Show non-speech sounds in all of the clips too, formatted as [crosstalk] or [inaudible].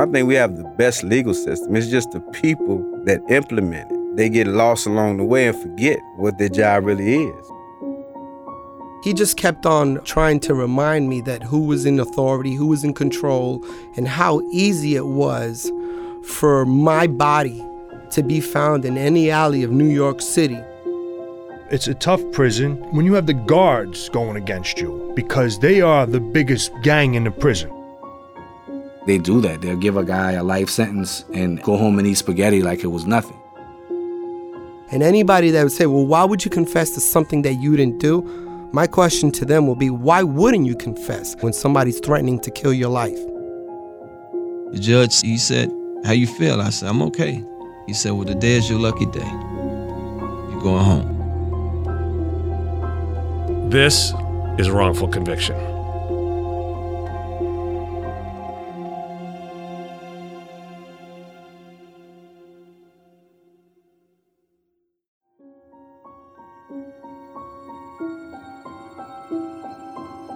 I think we have the best legal system. It's just the people that implement it. They get lost along the way and forget what their job really is. He just kept on trying to remind me that who was in authority, who was in control, and how easy it was for my body to be found in any alley of New York City. It's a tough prison when you have the guards going against you because they are the biggest gang in the prison. They do that. They'll give a guy a life sentence and go home and eat spaghetti like it was nothing. And anybody that would say, well, why would you confess to something that you didn't do? My question to them will be, why wouldn't you confess when somebody's threatening to kill your life? The judge, he said, how you feel? I said, I'm okay. He said, well, today is your lucky day. You're going home. This is wrongful conviction.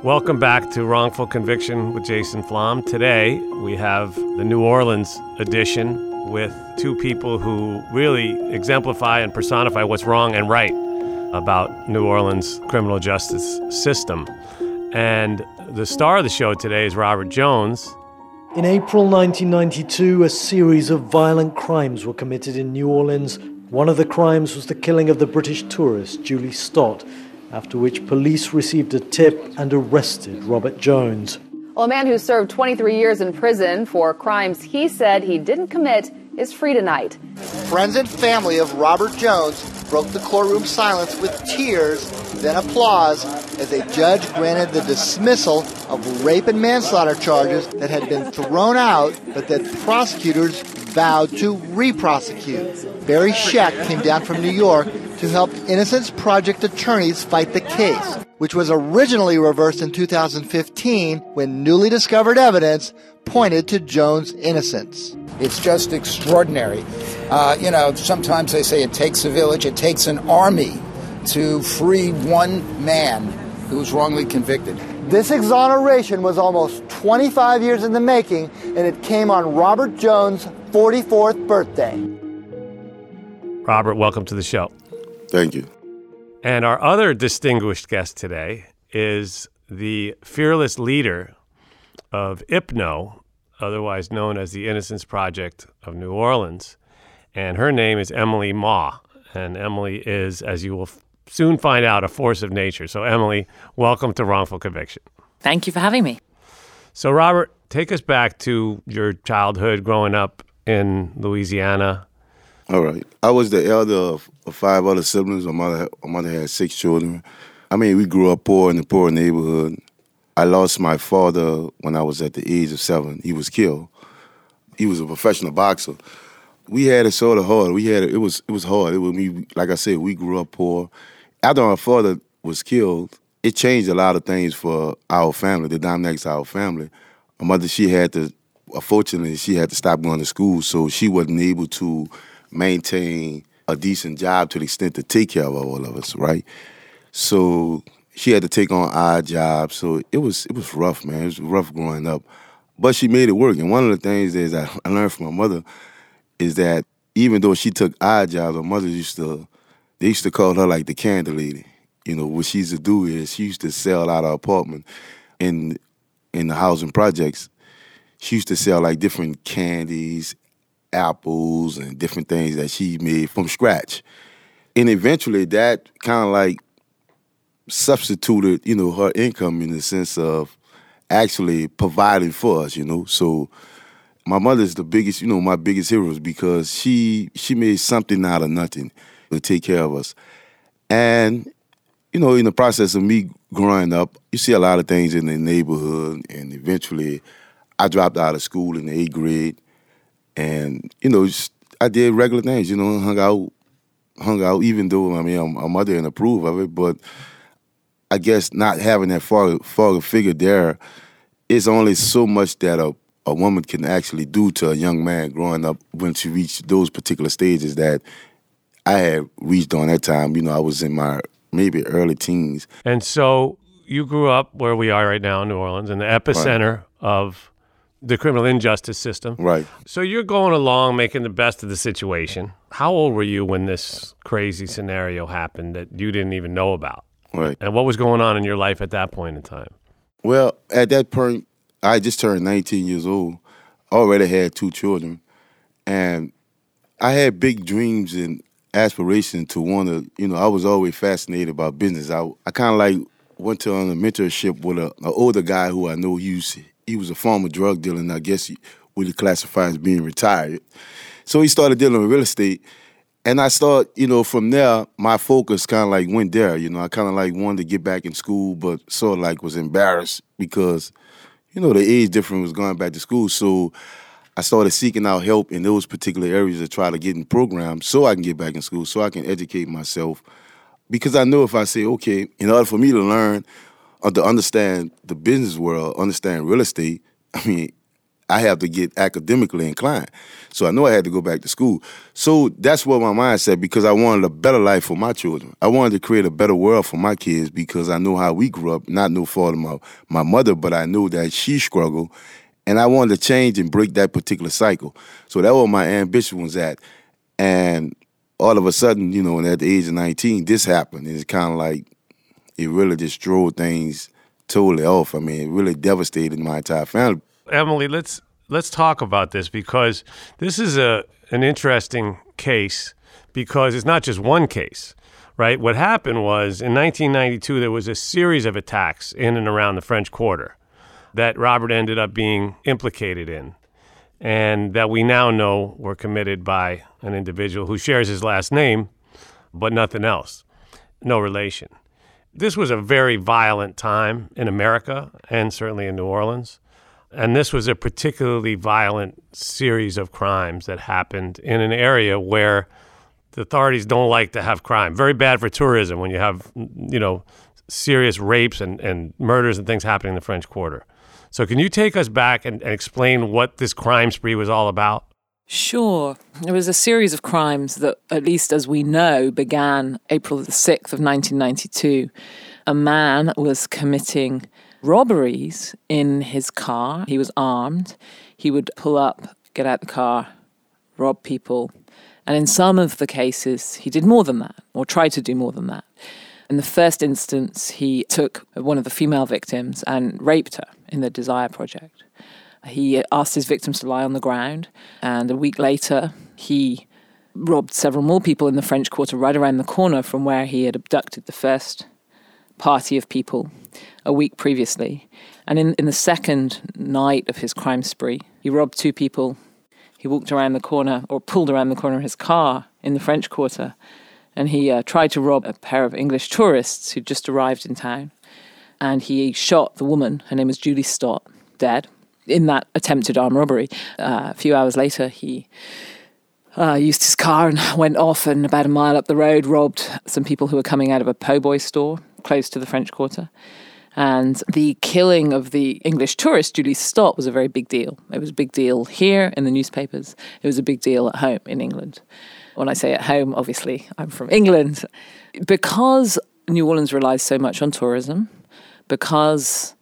Welcome back to Wrongful Conviction with Jason Flom. Today we have the New Orleans edition with two people who really exemplify and personify what's wrong and right about New Orleans criminal justice system. And the star of the show today is Robert Jones. In April 1992, a series of violent crimes were committed in New Orleans. One of the crimes was the killing of the British tourist Julie Stott after which police received a tip and arrested Robert Jones. Well, a man who served 23 years in prison for crimes he said he didn't commit is free tonight. Friends and family of Robert Jones broke the courtroom silence with tears, then applause, as a judge granted the dismissal of rape and manslaughter charges that had been thrown out, but that prosecutors vowed to re-prosecute. Barry Scheck came down from New York to help Innocence Project attorneys fight the case, which was originally reversed in 2015 when newly discovered evidence pointed to Jones' innocence. It's just extraordinary. Uh, you know, sometimes they say it takes a village, it takes an army to free one man who's wrongly convicted. This exoneration was almost 25 years in the making, and it came on Robert Jones' 44th birthday. Robert, welcome to the show. Thank you. And our other distinguished guest today is the fearless leader of IPNO, otherwise known as the Innocence Project of New Orleans. And her name is Emily Maw. And Emily is, as you will f- soon find out, a force of nature. So, Emily, welcome to Wrongful Conviction. Thank you for having me. So, Robert, take us back to your childhood growing up in Louisiana. All right. I was the elder of, five other siblings. My mother, my mother had six children. I mean, we grew up poor in a poor neighborhood. I lost my father when I was at the age of seven. He was killed. He was a professional boxer. We had it sort of hard. We had it. It was it was hard. It was me. Like I said, we grew up poor. After my father was killed, it changed a lot of things for our family. The of our family. My mother, she had to. Unfortunately, she had to stop going to school, so she wasn't able to maintain a decent job to the extent to take care of all of us, right? So she had to take on odd jobs. So it was it was rough, man. It was rough growing up. But she made it work. And one of the things is [laughs] I learned from my mother is that even though she took odd jobs, her mother used to they used to call her like the candy lady. You know, what she used to do is she used to sell out her apartment in in the housing projects. She used to sell like different candies, apples, and different things that she made from scratch. And eventually that kind of like substituted, you know, her income in the sense of actually providing for us, you know. So my mother's the biggest, you know, my biggest heroes because she she made something out of nothing to take care of us. And you know, in the process of me growing up, you see a lot of things in the neighborhood, and eventually, I dropped out of school in the eighth grade, and you know, just, I did regular things. You know, hung out, hung out. Even though I mean, my mother didn't approve of it, but I guess not having that father, father figure there is only so much that a, a woman can actually do to a young man growing up when she reached those particular stages that I had reached on that time. You know, I was in my maybe early teens. And so you grew up where we are right now in New Orleans, in the epicenter right. of the criminal injustice system. Right. So you're going along making the best of the situation. How old were you when this crazy scenario happened that you didn't even know about? Right. And what was going on in your life at that point in time? Well, at that point, I just turned 19 years old. Already had two children, and I had big dreams and aspirations to want to. You know, I was always fascinated about business. I I kind of like went to on a mentorship with a, an older guy who I know used he was a former drug dealer, and I guess he would classify as being retired. So he started dealing with real estate. And I start, you know, from there, my focus kind of like went there. You know, I kind of like wanted to get back in school, but sort of like was embarrassed because, you know, the age difference was going back to school. So I started seeking out help in those particular areas to try to get in programs so I can get back in school, so I can educate myself. Because I know if I say, okay, in order for me to learn Uh, to understand the business world, understand real estate, I mean, I have to get academically inclined. So I know I had to go back to school. So that's what my mind said because I wanted a better life for my children. I wanted to create a better world for my kids because I know how we grew up, not no fault of my, my mother, but I knew that she struggled. And I wanted to change and break that particular cycle. So that was my ambition was at. And all of a sudden, you know, at the age of 19, this happened. And It's kind of like it really just drove things totally off. I mean, it really devastated my entire family. Emily, let's let's talk about this because this is a an interesting case because it's not just one case, right? What happened was in 1992 there was a series of attacks in and around the French Quarter that Robert ended up being implicated in and that we now know were committed by an individual who shares his last name but nothing else. No relation. This was a very violent time in America and certainly in New Orleans. And this was a particularly violent series of crimes that happened in an area where the authorities don't like to have crime. Very bad for tourism when you have, you know, serious rapes and, and murders and things happening in the French Quarter. So, can you take us back and, and explain what this crime spree was all about? Sure. It was a series of crimes that, at least as we know, began April the 6th of 1992. A man was committing robberies in his car. He was armed. He would pull up, get out of the car, rob people. And in some of the cases, he did more than that, or tried to do more than that. In the first instance, he took one of the female victims and raped her in the Desire Project. He asked his victims to lie on the ground, and a week later, he robbed several more people in the French Quarter right around the corner from where he had abducted the first party of people a week previously. And in, in the second night of his crime spree, he robbed two people. He walked around the corner or pulled around the corner of his car in the French Quarter and he uh, tried to rob a pair of English tourists who'd just arrived in town. And he shot the woman, her name was Julie Stott, dead in that attempted armed robbery. Uh, a few hours later, he uh, used his car and [laughs] went off and about a mile up the road robbed some people who were coming out of a po' boy store close to the French Quarter. And the killing of the English tourist, Julie Stott, was a very big deal. It was a big deal here in the newspapers. It was a big deal at home in England. When I say at home, obviously, I'm from England. Because New Orleans relies so much on tourism, because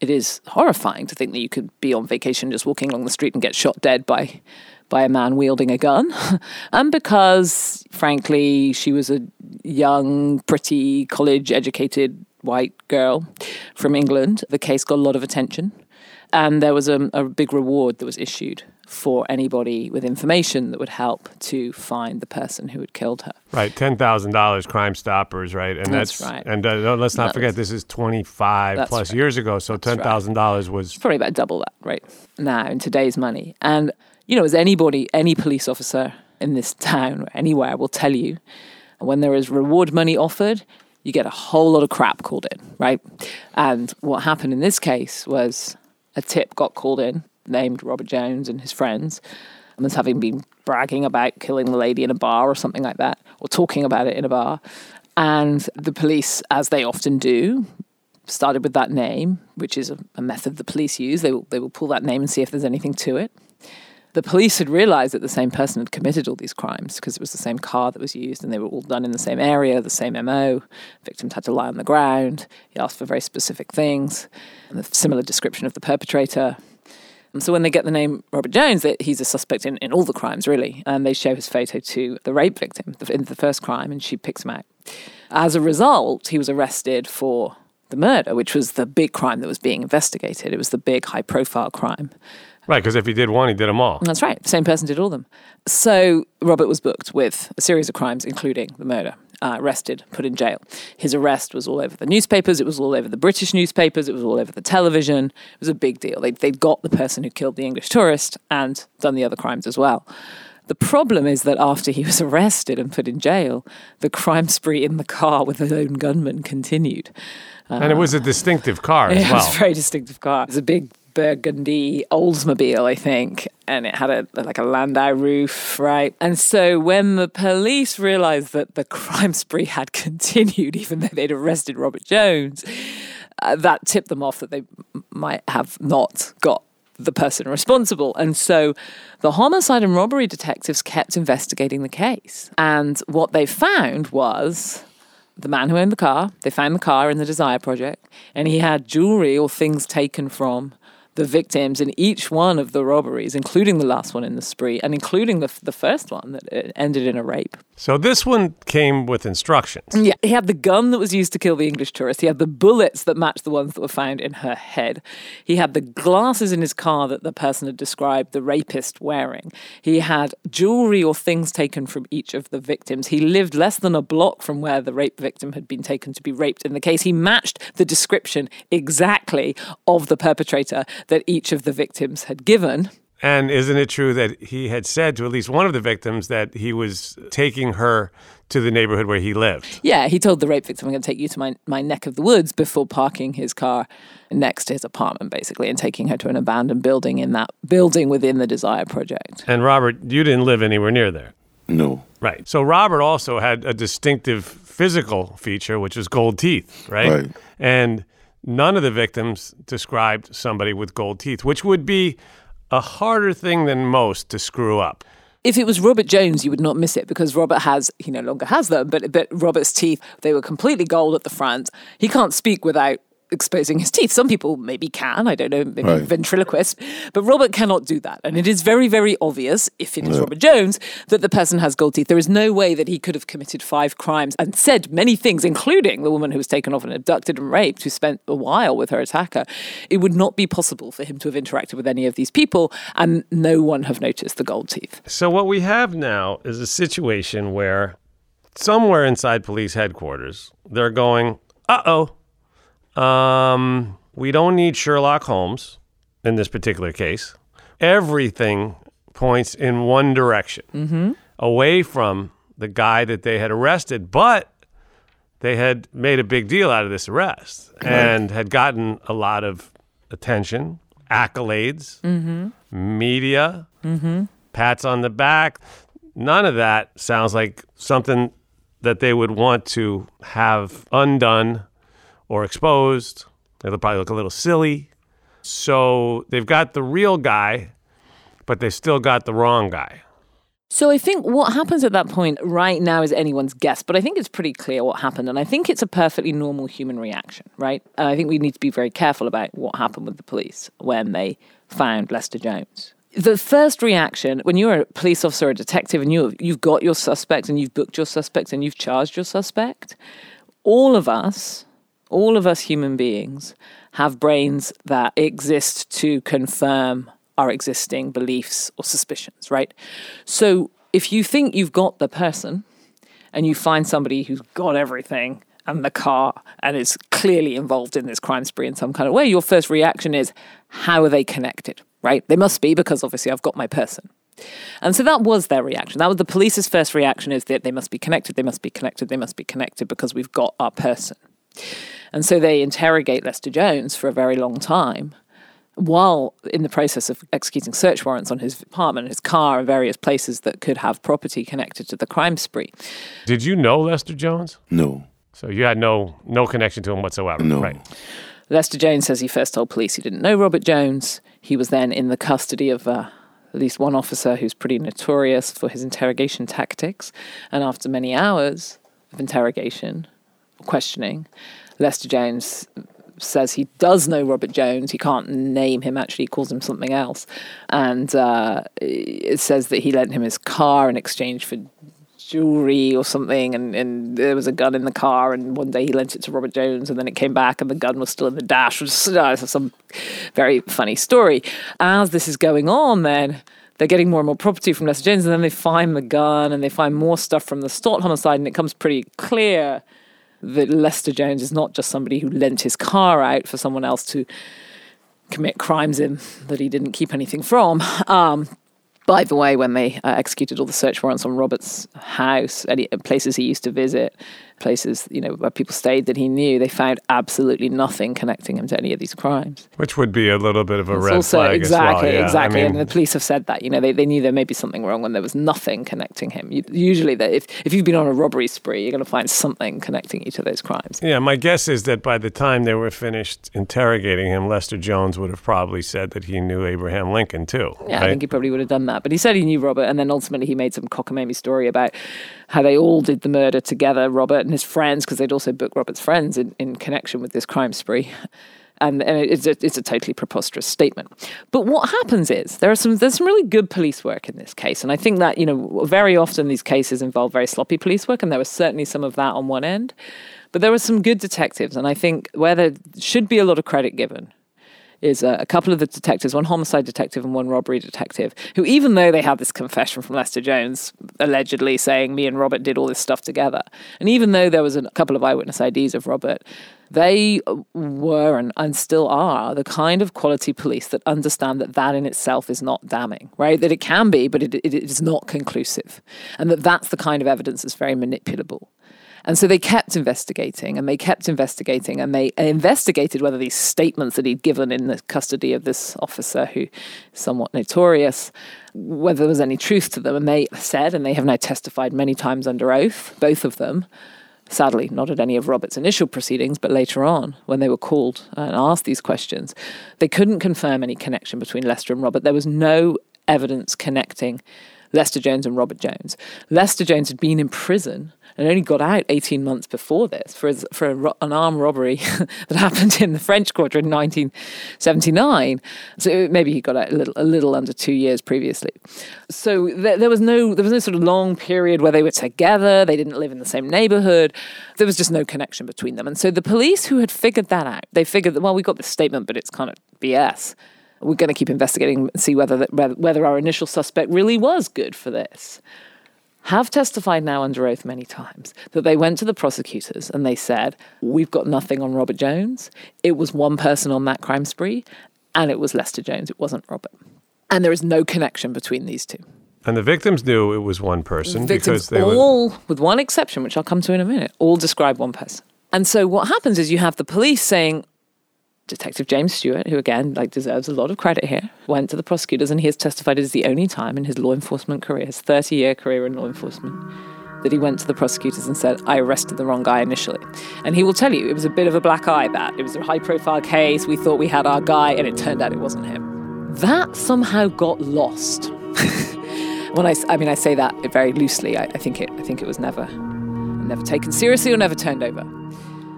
it is horrifying to think that you could be on vacation just walking along the street and get shot dead by by a man wielding a gun. [laughs] and because, frankly, she was a young, pretty, college educated white girl from England, the case got a lot of attention. And there was a, a big reward that was issued for anybody with information that would help to find the person who had killed her. Right, ten thousand dollars, Crime Stoppers, right, and that's, that's, right. And uh, let's not That forget, is- this is twenty five plus right. years ago. So ten thousand dollars was probably about double that right now in today's money. And you know, as anybody, any police officer in this town or anywhere will tell you, when there is reward money offered, you get a whole lot of crap called in, right? And what happened in this case was a tip got called in named Robert Jones and his friends, and as having been bragging about killing the lady in a bar or something like that, or talking about it in a bar. And the police, as they often do, started with that name, which is a, a method the police use. They will, they will pull that name and see if there's anything to it. The police had realized that the same person had committed all these crimes because it was the same car that was used and they were all done in the same area, the same MO. Victims had to lie on the ground. He asked for very specific things and a similar description of the perpetrator. And so when they get the name Robert Jones, that he's a suspect in, in all the crimes, really. And they show his photo to the rape victim in the first crime, and she picks him out. As a result, he was arrested for the murder, which was the big crime that was being investigated. It was the big high profile crime. Right, because if he did one, he did them all. That's right. The same person did all of them. So Robert was booked with a series of crimes, including the murder. Uh, arrested, put in jail. His arrest was all over the newspapers. It was all over the British newspapers. It was all over the television. It was a big deal. They'd, they'd got the person who killed the English tourist and done the other crimes as well. The problem is that after he was [laughs] arrested and put in jail, the crime spree in the car with his own gunman continued. Uh, and it was a distinctive car [laughs] as it well. It was a very distinctive car. It was a big burgundy Oldsmobile, I think, and it had a like a Landau roof, right? And so when the police realized that the [laughs] crime spree had continued, even though they'd arrested Robert Jones, uh, that tipped them off that they might have not got the person responsible. And so the homicide and robbery detectives kept investigating the case. And what they found was the man who owned the car, they found the car in the Desire Project, and he had jewelry or things taken from the victims in each one of the robberies, including the last one in the spree, and including the, the first one that uh, ended in a rape. So this one came with instructions. Yeah, he had the gun that was used to kill the English tourist. He had the bullets that matched the ones that were found in her head. He had the glasses in his car that the person had described the rapist wearing. He had jewelry or things taken from each of the victims. He lived less than a block from where the rape victim had been taken to be raped. In the case, he matched the description exactly of the perpetrator that each of the victims had given. And isn't it true that he had said to at least one of the victims that he was taking her to the neighborhood where he lived? Yeah, he told the rape victim, I'm going to take you to my, my neck of the woods before parking his car next to his apartment, basically, and taking her to an abandoned building in that building within the Desire Project. And Robert, you didn't live anywhere near there. No. Right. So Robert also had a distinctive physical feature, which was gold teeth, right? Right. And none of the victims described somebody with gold teeth, which would be a harder thing than most to screw up. If it was Robert Jones, you would not miss it because Robert has, he no longer has them, but, but Robert's teeth, they were completely gold at the front. He can't speak without exposing his teeth. Some people maybe can, I don't know, maybe Right. ventriloquists, but Robert cannot do that. And it is very, very obvious, if it is Yeah. Robert Jones, that the person has gold teeth. There is no way that he could have committed five crimes and said many things, including the woman who was taken off and abducted and raped, who spent a while with her attacker. It would not be possible for him to have interacted with any of these people, and no one have noticed the gold teeth. So what we have now is a situation where somewhere inside police headquarters, they're going, "Uh-oh. Um, we don't need Sherlock Holmes in this particular case. Everything points in one direction, Mm-hmm. away from the guy that they had arrested, but they had made a big deal out of this arrest and had gotten a lot of attention, accolades, Mm-hmm. media, Mm-hmm. pats on the back. None of that sounds like something that they would want to have undone or exposed. They'll probably look a little silly. So they've got the real guy, but they've still got the wrong guy. So I think what happens at that point right now is anyone's guess, but I think it's pretty clear what happened. And I think it's a perfectly normal human reaction, right? And I think we need to be very careful about what happened with the police when they found Lester Jones. The first reaction, when you're a police officer or a detective and you, you've got your suspect and you've booked your suspect and you've charged your suspect, all of us, all of us human beings, have brains that exist to confirm our existing beliefs or suspicions, right? So if you think you've got the person and you find somebody who's got everything and the car and is clearly involved in this crime spree in some kind of way, your first reaction is, how are they connected, right? They must be because obviously I've got my person. And so that was their reaction. That was the police's first reaction is that they must be connected, they must be connected, they must be connected because we've got our person. And so they interrogate Lester Jones for a very long time while in the process of executing search warrants on his apartment, his car, and various places that could have property connected to the crime spree. Did you know Lester Jones? No. So you had no no connection to him whatsoever. No. Right. Lester Jones says he first told police he didn't know Robert Jones. He was then in the custody of uh, at least one officer who's pretty notorious for his interrogation tactics. And after many hours of interrogation, questioning, Lester Jones says he does know Robert Jones. He can't name him, actually, he calls him something else. And uh, it says that he lent him his car in exchange for jewelry or something. And, and there was a gun in the car. And one day he lent it to Robert Jones and then it came back and the gun was still in the dash. Which was uh, some very funny story. As this is going on then they're getting more and more property from Lester Jones and then they find the gun and they find more stuff from the Stott homicide and it comes pretty clear that Lester Jones is not just somebody who lent his car out for someone else to commit crimes in that he didn't keep anything from. Um, by the way, when they uh, executed all the search warrants on Robert's house, any places he used to visit, places you know where people stayed that he knew, they found absolutely nothing connecting him to any of these crimes. Which would be a little bit of a It's red also, flag exactly, as well. Yeah, exactly. I mean, and the police have said that. You know, they, they knew there may be something wrong when there was nothing connecting him. You, usually, that if if you've been on a robbery spree, you're going to find something connecting you to those crimes. yeah, my guess is that by the time they were finished interrogating him, Lester Jones would have probably said that he knew Abraham Lincoln too. Yeah, I think he probably would have done that. But he said he knew Robert, and then ultimately he made some cockamamie story about how they all did the murder together, Robert and his friends, because they'd also booked Robert's friends in, in connection with this crime spree. And, and it's, a, it's a totally preposterous statement. But what happens is there are some there's some really good police work in this case, and I think that you know very often these cases involve very sloppy police work, and there was certainly some of that on one end. But there were some good detectives, and I think where there should be a lot of credit given is a couple of the detectives, one homicide detective and one robbery detective, who, even though they had this confession from Lester Jones, allegedly saying me and Robert did all this stuff together, and even though there was a couple of eyewitness IDs of Robert, they were and, and still are the kind of quality police that understand that that in itself is not damning, right? That it can be, but it, it is not conclusive, and that that's the kind of evidence that's very manipulable. And so they kept investigating and they kept investigating and they investigated whether these statements that he'd given in the custody of this officer, who is somewhat notorious, whether there was any truth to them. And they said, and they have now testified many times under oath, both of them, sadly, not at any of Robert's initial proceedings, but later on, when they were called and asked these questions, they couldn't confirm any connection between Lester and Robert. There was no evidence connecting Lester Jones and Robert Jones. Lester Jones had been in prison and only got out 18 months before this for, his, for an armed robbery [laughs] that happened in the French Quarter in 1979. So maybe he got out a little, a little under two years previously. So there, there was no there was no sort of long period where they were together. They didn't live in the same neighborhood. There was just no connection between them. And so the police who had figured that out, they figured that well, we got this statement, but it's kind of BS. We're going to keep investigating and see whether that, whether- whether our initial suspect really was good for this have testified now under oath many times that they went to the prosecutors and they said, We've got nothing on Robert Jones. It was one person on that crime spree, and it was Lester Jones. It wasn't Robert. And there is no connection between these two. and the victims knew it was one person Victims because they were. all, with one exception, which I'll come to in a minute, all describe one person. And so what happens is you have the police saying, Detective James Stewart, who again like deserves a lot of credit here, went to the prosecutors and he has testified it is the only time in his law enforcement career, his 30 year career in law enforcement, that he went to the prosecutors and said, I arrested the wrong guy initially. And he will tell you it was a bit of a black eye that. It was a high profile case. We thought we had our guy, and it turned out it wasn't him. That somehow got lost. [laughs] when I, I mean, I say that very loosely. I, I think it, I think it was never, never taken seriously or never turned over.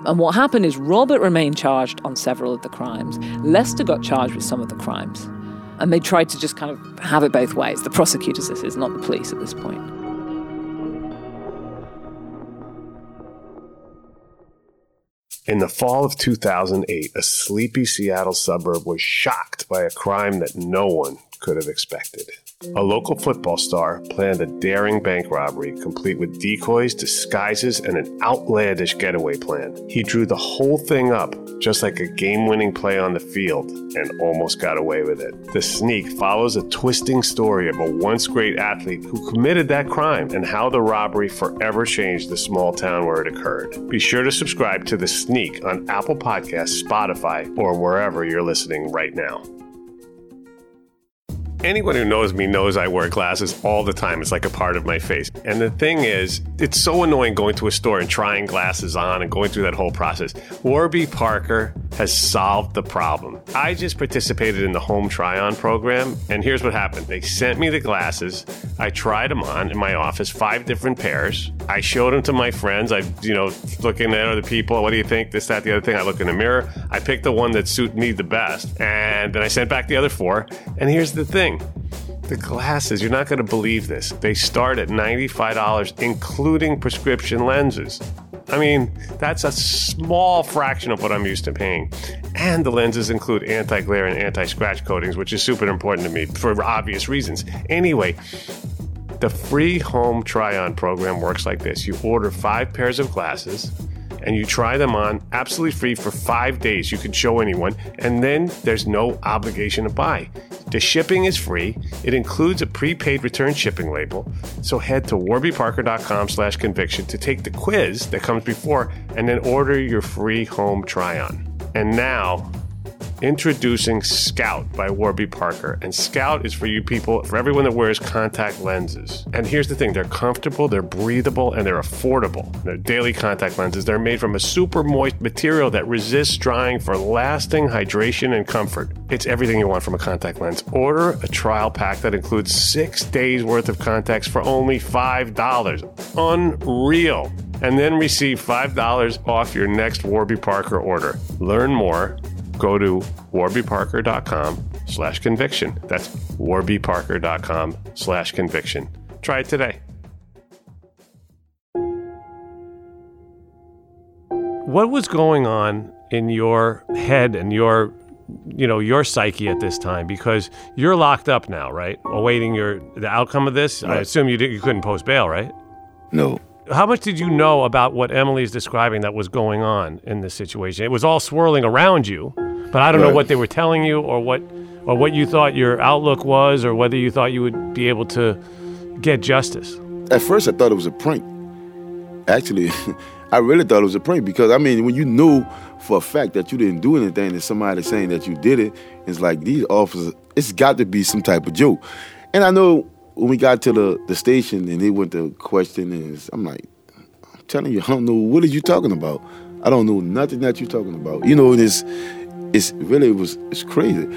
And what happened is Robert remained charged on several of the crimes. Lester got charged with some of the crimes. And they tried to just kind of have it both ways. The prosecutors, this is, not the police at this point. In the fall of 2008, a sleepy Seattle suburb was shocked by a crime that no one could have expected. A local football star planned a daring bank robbery complete with decoys, disguises, and an outlandish getaway plan. He drew the whole thing up just like a game winning play on the field and almost got away with it. The Sneak follows a twisting story of a once great athlete who committed that crime and how the robbery forever changed the small town where it occurred. Be sure to subscribe to The Sneak on Apple Podcasts, Spotify, or wherever you're listening right now. Anyone who knows me knows I wear glasses all the time. It's like a part of my face. And the thing is, it's so annoying going to a store and trying glasses on and going through that whole process. Warby Parker has solved the problem. I just participated in the home try on program, and here's what happened. They sent me the glasses. I tried them on in my office, five different pairs. I showed them to my friends. I, you know, looking at other people. What do you think? This, that, the other thing. I look in the mirror. I picked the one that suited me the best, and then I sent back the other four. And here's the thing the glasses, you're not going to believe this. They start at $95, including prescription lenses. I mean, that's a small fraction of what I'm used to paying. And the lenses include anti glare and anti scratch coatings, which is super important to me for obvious reasons. Anyway, the free home try on program works like this you order five pairs of glasses and you try them on absolutely free for five days. You can show anyone, and then there's no obligation to buy. The shipping is free. It includes a prepaid return shipping label. So head to warbyparker.com slash conviction to take the quiz that comes before and then order your free home try on. And now Introducing Scout by Warby Parker. And Scout is for you people, for everyone that wears contact lenses. And here's the thing they're comfortable, they're breathable, and they're affordable. They're daily contact lenses. They're made from a super moist material that resists drying for lasting hydration and comfort. It's everything you want from a contact lens. Order a trial pack that includes six days worth of contacts for only $5. Unreal and then receive $5 off your next Warby Parker order. Learn more go to warbyparker.com slash conviction. That's warbyparker.com slash conviction. Try it today. What was going on in your head and your you know your psyche at this time because you're locked up now, right? Awaiting your the outcome of this. Right. I assume you did, you couldn't post bail, right? No. How much did you know about what Emily's describing that was going on in this situation? It was all swirling around you, but I don't right. know what they were telling you or what or what you thought your outlook was or whether you thought you would be able to get justice. At first I thought it was a prank. Actually, [laughs] I really thought it was a prank because I mean, when you knew for a fact that you didn't do anything and somebody saying that you did it, it's like these officers, it's got to be some type of joke. And I know when we got to the, the station and they went to question and I'm like, I'm telling you, I don't know what are you talking about. I don't know nothing that you're talking about. You know, this it's really it was it's crazy.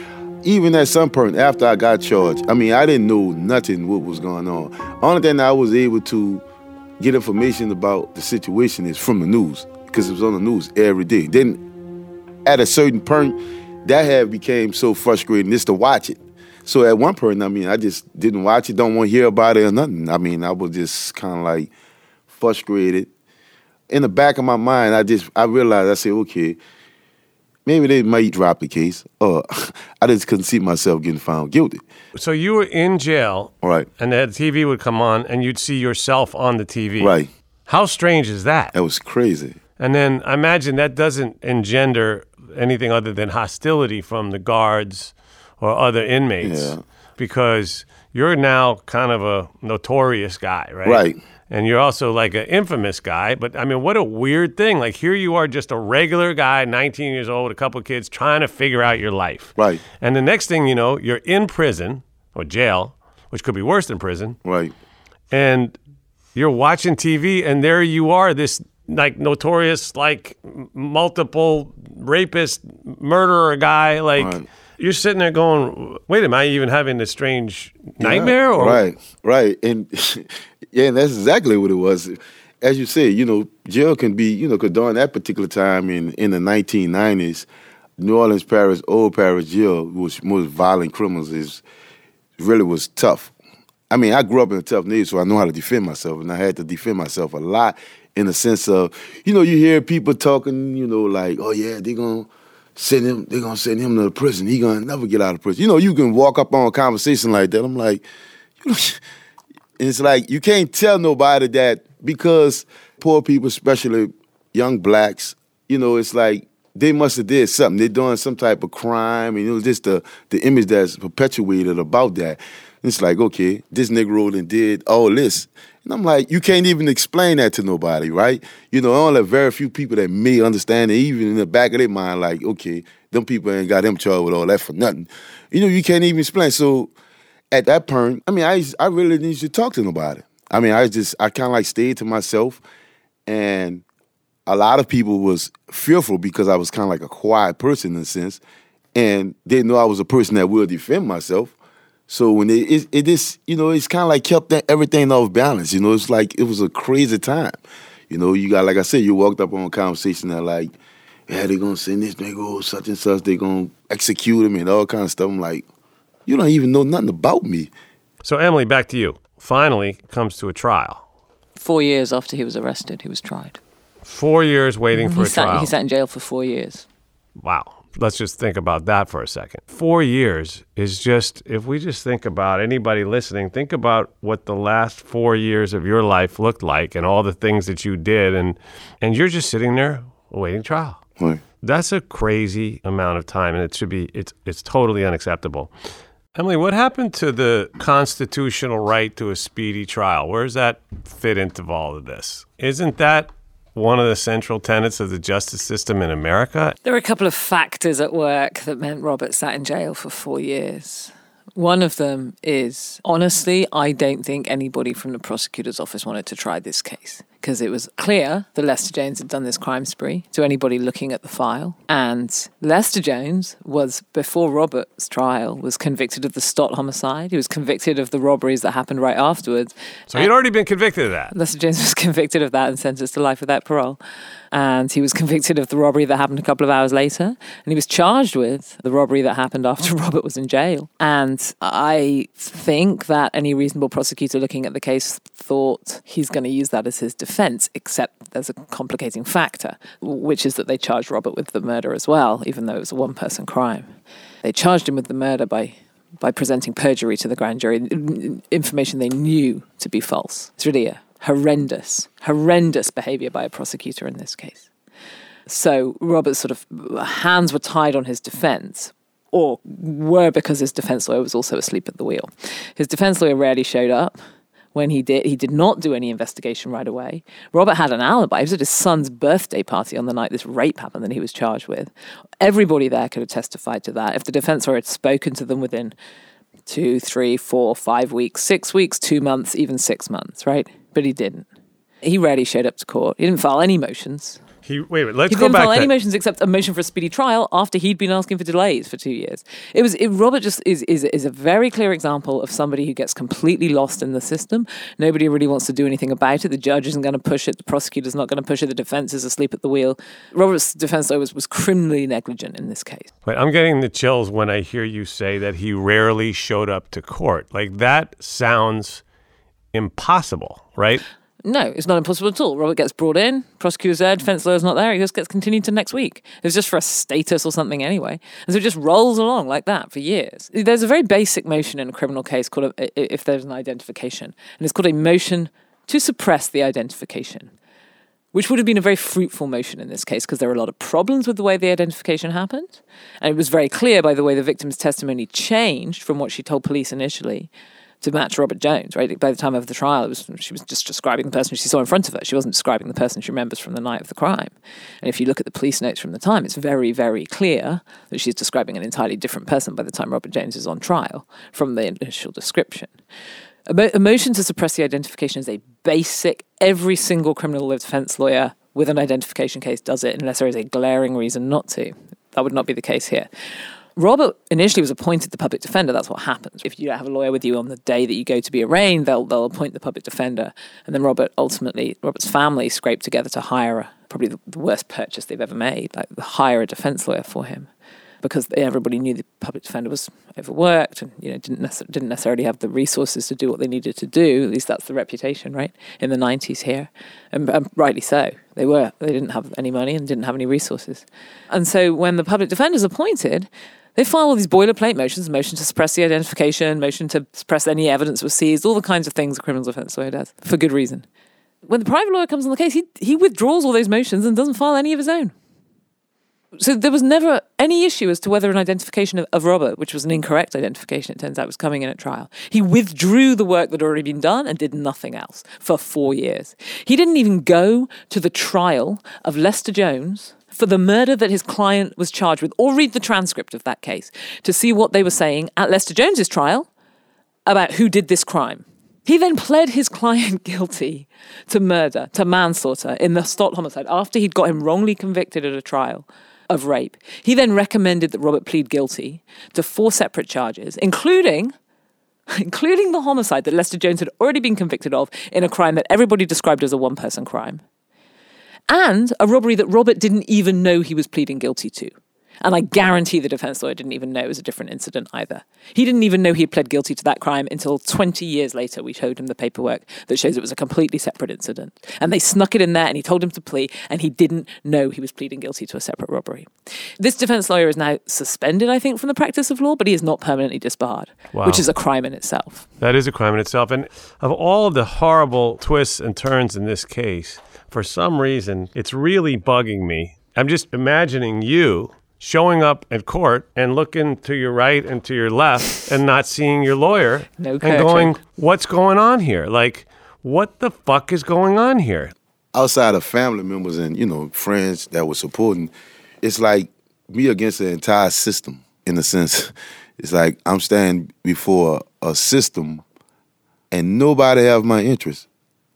Even at some point after I got charged, I mean I didn't know nothing what was going on. Only thing I was able to get information about the situation is from the news because it was on the news every day. Then at a certain point, that had became so frustrating just to watch it. So at one point, I mean, I just didn't watch it, don't want to hear about it or nothing. I mean, I was just kind of like frustrated. In the back of my mind, I just I realized I said, okay, maybe they might drop the case, or [laughs] I just couldn't see myself getting found guilty. So you were in jail, right? And the TV would come on, and you'd see yourself on the TV, right? How strange is that? That was crazy. And then I imagine that doesn't engender anything other than hostility from the guards or other inmates yeah. because you're now kind of a notorious guy, right? Right. And you're also like an infamous guy, but I mean, what a weird thing. Like here you are just a regular guy, 19 years old, a couple of kids trying to figure out your life. Right. And the next thing you know, you're in prison or jail, which could be worse than prison. Right. And you're watching TV and there you are, this like notorious, like multiple rapist, murderer guy, like right you're sitting there going, "Wait, am I even having this strange nightmare?" Yeah, or? Right, right, and [laughs] yeah, and that's exactly what it was. As you said, you know, jail can be, you know, because during that particular time in in the 1990s, New Orleans Parish, Old Parish Jail, was most violent criminals is really was tough. I mean, I grew up in a tough neighborhood, so I know how to defend myself, and I had to defend myself a lot in the sense of, you know, you hear people talking, you know, like, oh yeah, they're gonna send him, they're gonna send him to the prison. He gonna never get out of prison. You know, you can walk up on a conversation like that. I'm like, you know, [laughs] it's like you can't tell nobody that because poor people, especially young blacks, you know, it's like they must have did something. They're doing some type of crime, and it was just the the image that's perpetuated about that. It's like, okay, this Negro and did all this. And I'm like, you can't even explain that to nobody, right? You know, only very few people that may understand it, even in the back of their mind, like, okay, them people ain't got them charged with all that for nothing. You know, you can't even explain. So at that point, I mean, I I really didn't to talk to nobody. I mean, I just I kind of like stayed to myself, and a lot of people was fearful because I was kind of like a quiet person in a sense, and they know I was a person that will defend myself. So when it it, it is you know it's kind of like kept that, everything off balance. You know, it's like it was a crazy time. You know, you got like I said, you walked up on a conversation that like, yeah, they're gonna send this nigga such and such. they're gonna execute him and all kind of stuff. I'm like, you don't even know nothing about me. So, Emily, back to you. Finally comes to a trial. Four years after he was arrested, he was tried. Four years waiting for he a sat, trial. He sat in jail for four years. Wow. Let's just think about that for a second. Four years is just, if we just think about anybody listening, think about what the last four years of your life looked like and all the things that you did. And, and you're just sitting there awaiting trial. Right. That's a crazy amount of time, and it should be, it's, it's totally unacceptable. Emily, what happened to the constitutional right to a speedy trial? Where does that fit into all of this? Isn't that one of the central tenets of the justice system in America? There were a couple of factors at work that meant Robert sat in jail for four years. One of them is honestly, I don't think anybody from the prosecutor's office wanted to try this case because it was clear that Lester Jones had done this crime spree to anybody looking at the file. And Lester Jones was, before Robert's trial, was convicted of the Stott homicide. He was convicted of the robberies that happened right afterwards. So he'd already been convicted of that. Lester Jones [laughs] was convicted of that and sentenced to life without parole. And he was convicted of the robbery that happened a couple of hours later. And he was charged with the robbery that happened after [laughs] Robert was in jail. And I think that any reasonable prosecutor looking at the case thought he's going to use that as his defense, except there's a complicating factor, which is that they charged Robert with the murder as well, even though it was a one person crime. They charged him with the murder by by presenting perjury to the grand jury, information they knew to be false. It's really a horrendous, horrendous behavior by a prosecutor in this case. So Robert's sort of hands were tied on his defense, or were because his defense lawyer was also asleep at the wheel. His defense lawyer rarely showed up. When he did, he did not do any investigation right away. Robert had an alibi. He was at his son's birthday party on the night this rape happened that he was charged with. Everybody there could have testified to that. If the defense lawyer had spoken to them within two, three, four, five weeks, six weeks, two months, even six months, right? But he didn't. He rarely showed up to court. He didn't file any motions. He wait, wait let's he go didn't back. file any then. motions except a motion for a speedy trial after he'd been asking for delays for two years. It was it, Robert just is, is is a very clear example of somebody who gets completely lost in the system. Nobody really wants to do anything about it. The judge isn't going to push it. The prosecutor's not going to push it. The defense is asleep at the wheel. Robert's defense lawyer was, was criminally negligent in this case. Wait, I'm getting the chills when I hear you say that he rarely showed up to court. Like that sounds impossible, right? No, it's not impossible at all. Robert gets brought in, prosecutor's there, defense lawyer's not there, he just gets continued to next week. It was just for a status or something anyway. And so it just rolls along like that for years. There's a very basic motion in a criminal case called, a, if there's an identification, and it's called a motion to suppress the identification, which would have been a very fruitful motion in this case because there were a lot of problems with the way the identification happened. And it was very clear by the way the victim's testimony changed from what she told police initially to match Robert Jones, right? By the time of the trial, was she was just describing the person she saw in front of her. She wasn't describing the person she remembers from the night of the crime. And if you look at the police notes from the time, it's very, very clear that she's describing an entirely different person by the time Robert Jones is on trial from the initial description. A motion to suppress the identification is a basic, every single criminal defense lawyer with an identification case does it unless there is a glaring reason not to. That would not be the case here. Robert initially was appointed the public defender. That's what happens. If you don't have a lawyer with you on the day that you go to be arraigned, they'll they'll appoint the public defender, and then Robert ultimately Robert's family scraped together to hire a, probably the, worst purchase they've ever made, like hire a defense lawyer for him, because everybody knew the public defender was overworked and you know didn't necess- didn't necessarily have the resources to do what they needed to do. At least that's the reputation, right? In the nineties here, and, and rightly so. They were they didn't have any money and didn't have any resources, and so when the public defender's appointed. They file all these boilerplate motions, motion to suppress the identification, motion to suppress any evidence was seized, all the kinds of things a criminal defense lawyer does, for good reason. When the private lawyer comes on the case, he, he withdraws all those motions and doesn't file any of his own. So there was never any issue as to whether an identification of, of Robert, which was an incorrect identification, it turns out, was coming in at trial. He withdrew the work that had already been done and did nothing else for four years. He didn't even go to the trial of Lester Jones for the murder that his client was charged with, or read the transcript of that case to see what they were saying at Lester Jones's trial about who did this crime. He then pled his client [laughs] guilty to murder, to manslaughter in the Stott homicide after he'd got him wrongly convicted at a trial of rape. He then recommended that Robert plead guilty to four separate charges, including [laughs] including the homicide that Lester Jones had already been convicted of in a crime that everybody described as a one person crime, and a robbery that Robert didn't even know he was pleading guilty to. And I guarantee the defense lawyer didn't even know it was a different incident either. He didn't even know he had pled guilty to that crime until 20 years later. We showed him the paperwork that shows it was a completely separate incident. And they snuck it in there and he told him to plea, and he didn't know he was pleading guilty to a separate robbery. This defense lawyer is now suspended, I think, from the practice of law, but he is not permanently disbarred, Wow. which is a crime in itself. That is a crime in itself. And of all the horrible twists and turns in this case, for some reason, it's really bugging me. I'm just imagining you showing up at court and looking to your right and to your left and not seeing your lawyer [laughs] No and curtain. going, What's going on here? Like, what the fuck is going on here? outside of family members and you know friends that were supporting, it's like me against the entire system. In a sense, [laughs] it's like I'm standing before a system, and nobody have my interest.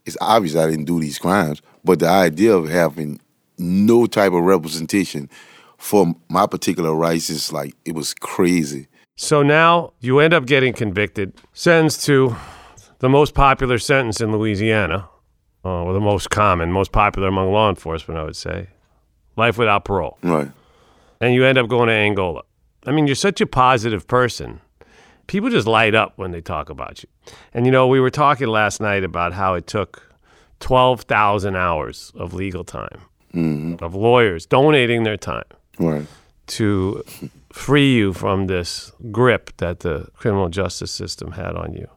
It's obvious I didn't do these crimes, but the idea of having no type of representation for my particular rights is like it was crazy. So now you end up getting convicted, sentenced to the most popular sentence in Louisiana, uh, or the most common, most popular among law enforcement, I would say life without parole. Right. And you end up going to Angola. I mean, you're such a positive person. People just light up when they talk about you. And you know, we were talking last night about how it took 12,000 hours of legal time, mm-hmm. of lawyers donating their time Right. to free you from this grip that the criminal justice system had on you.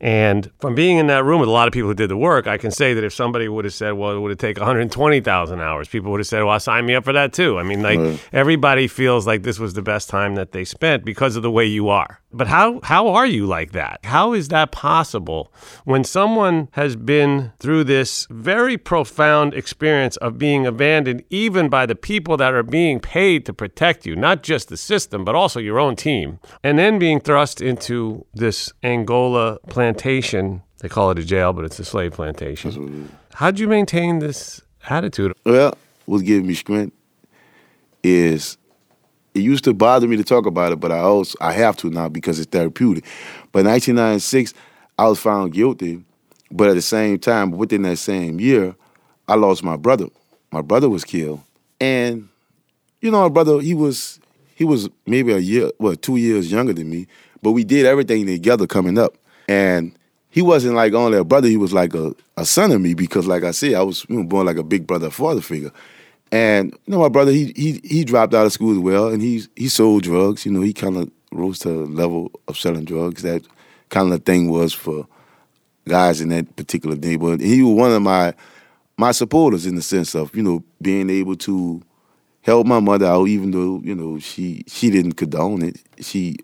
And from being in that room with a lot of people who did the work, I can say that if somebody would have said, well, it would have taken 120,000 hours, people would have said, well, sign me up for that too. I mean, like Right. everybody feels like this was the best time that they spent because of the way you are. But how, how are you like that? How is that possible when someone has been through this very profound experience of being abandoned, even by the people that are being paid to protect you, not just the system, but also your own team, and then being thrust into this Angola plantation? They call it a jail, but it's a slave plantation. How'd you maintain this attitude? Well, what's giving me strength is it used to bother me to talk about it, but I also I have to now because it's therapeutic. But in 1996, I was found guilty, but at the same time, within that same year, I lost my brother. My brother was killed, and you know, my brother he was he was maybe a year, well, two years younger than me, but we did everything together coming up, and he wasn't like only a brother; he was like a, a son of me because, like I said, I was you know, born like a big brother a father figure. And you know, my brother, he he he dropped out of school as well, and he he sold drugs. You know, he kind of rose to the level of selling drugs. That kind of thing was for guys in that particular neighborhood. And he was one of my my supporters in the sense of you know being able to help my mother out, even though you know she she didn't condone it. She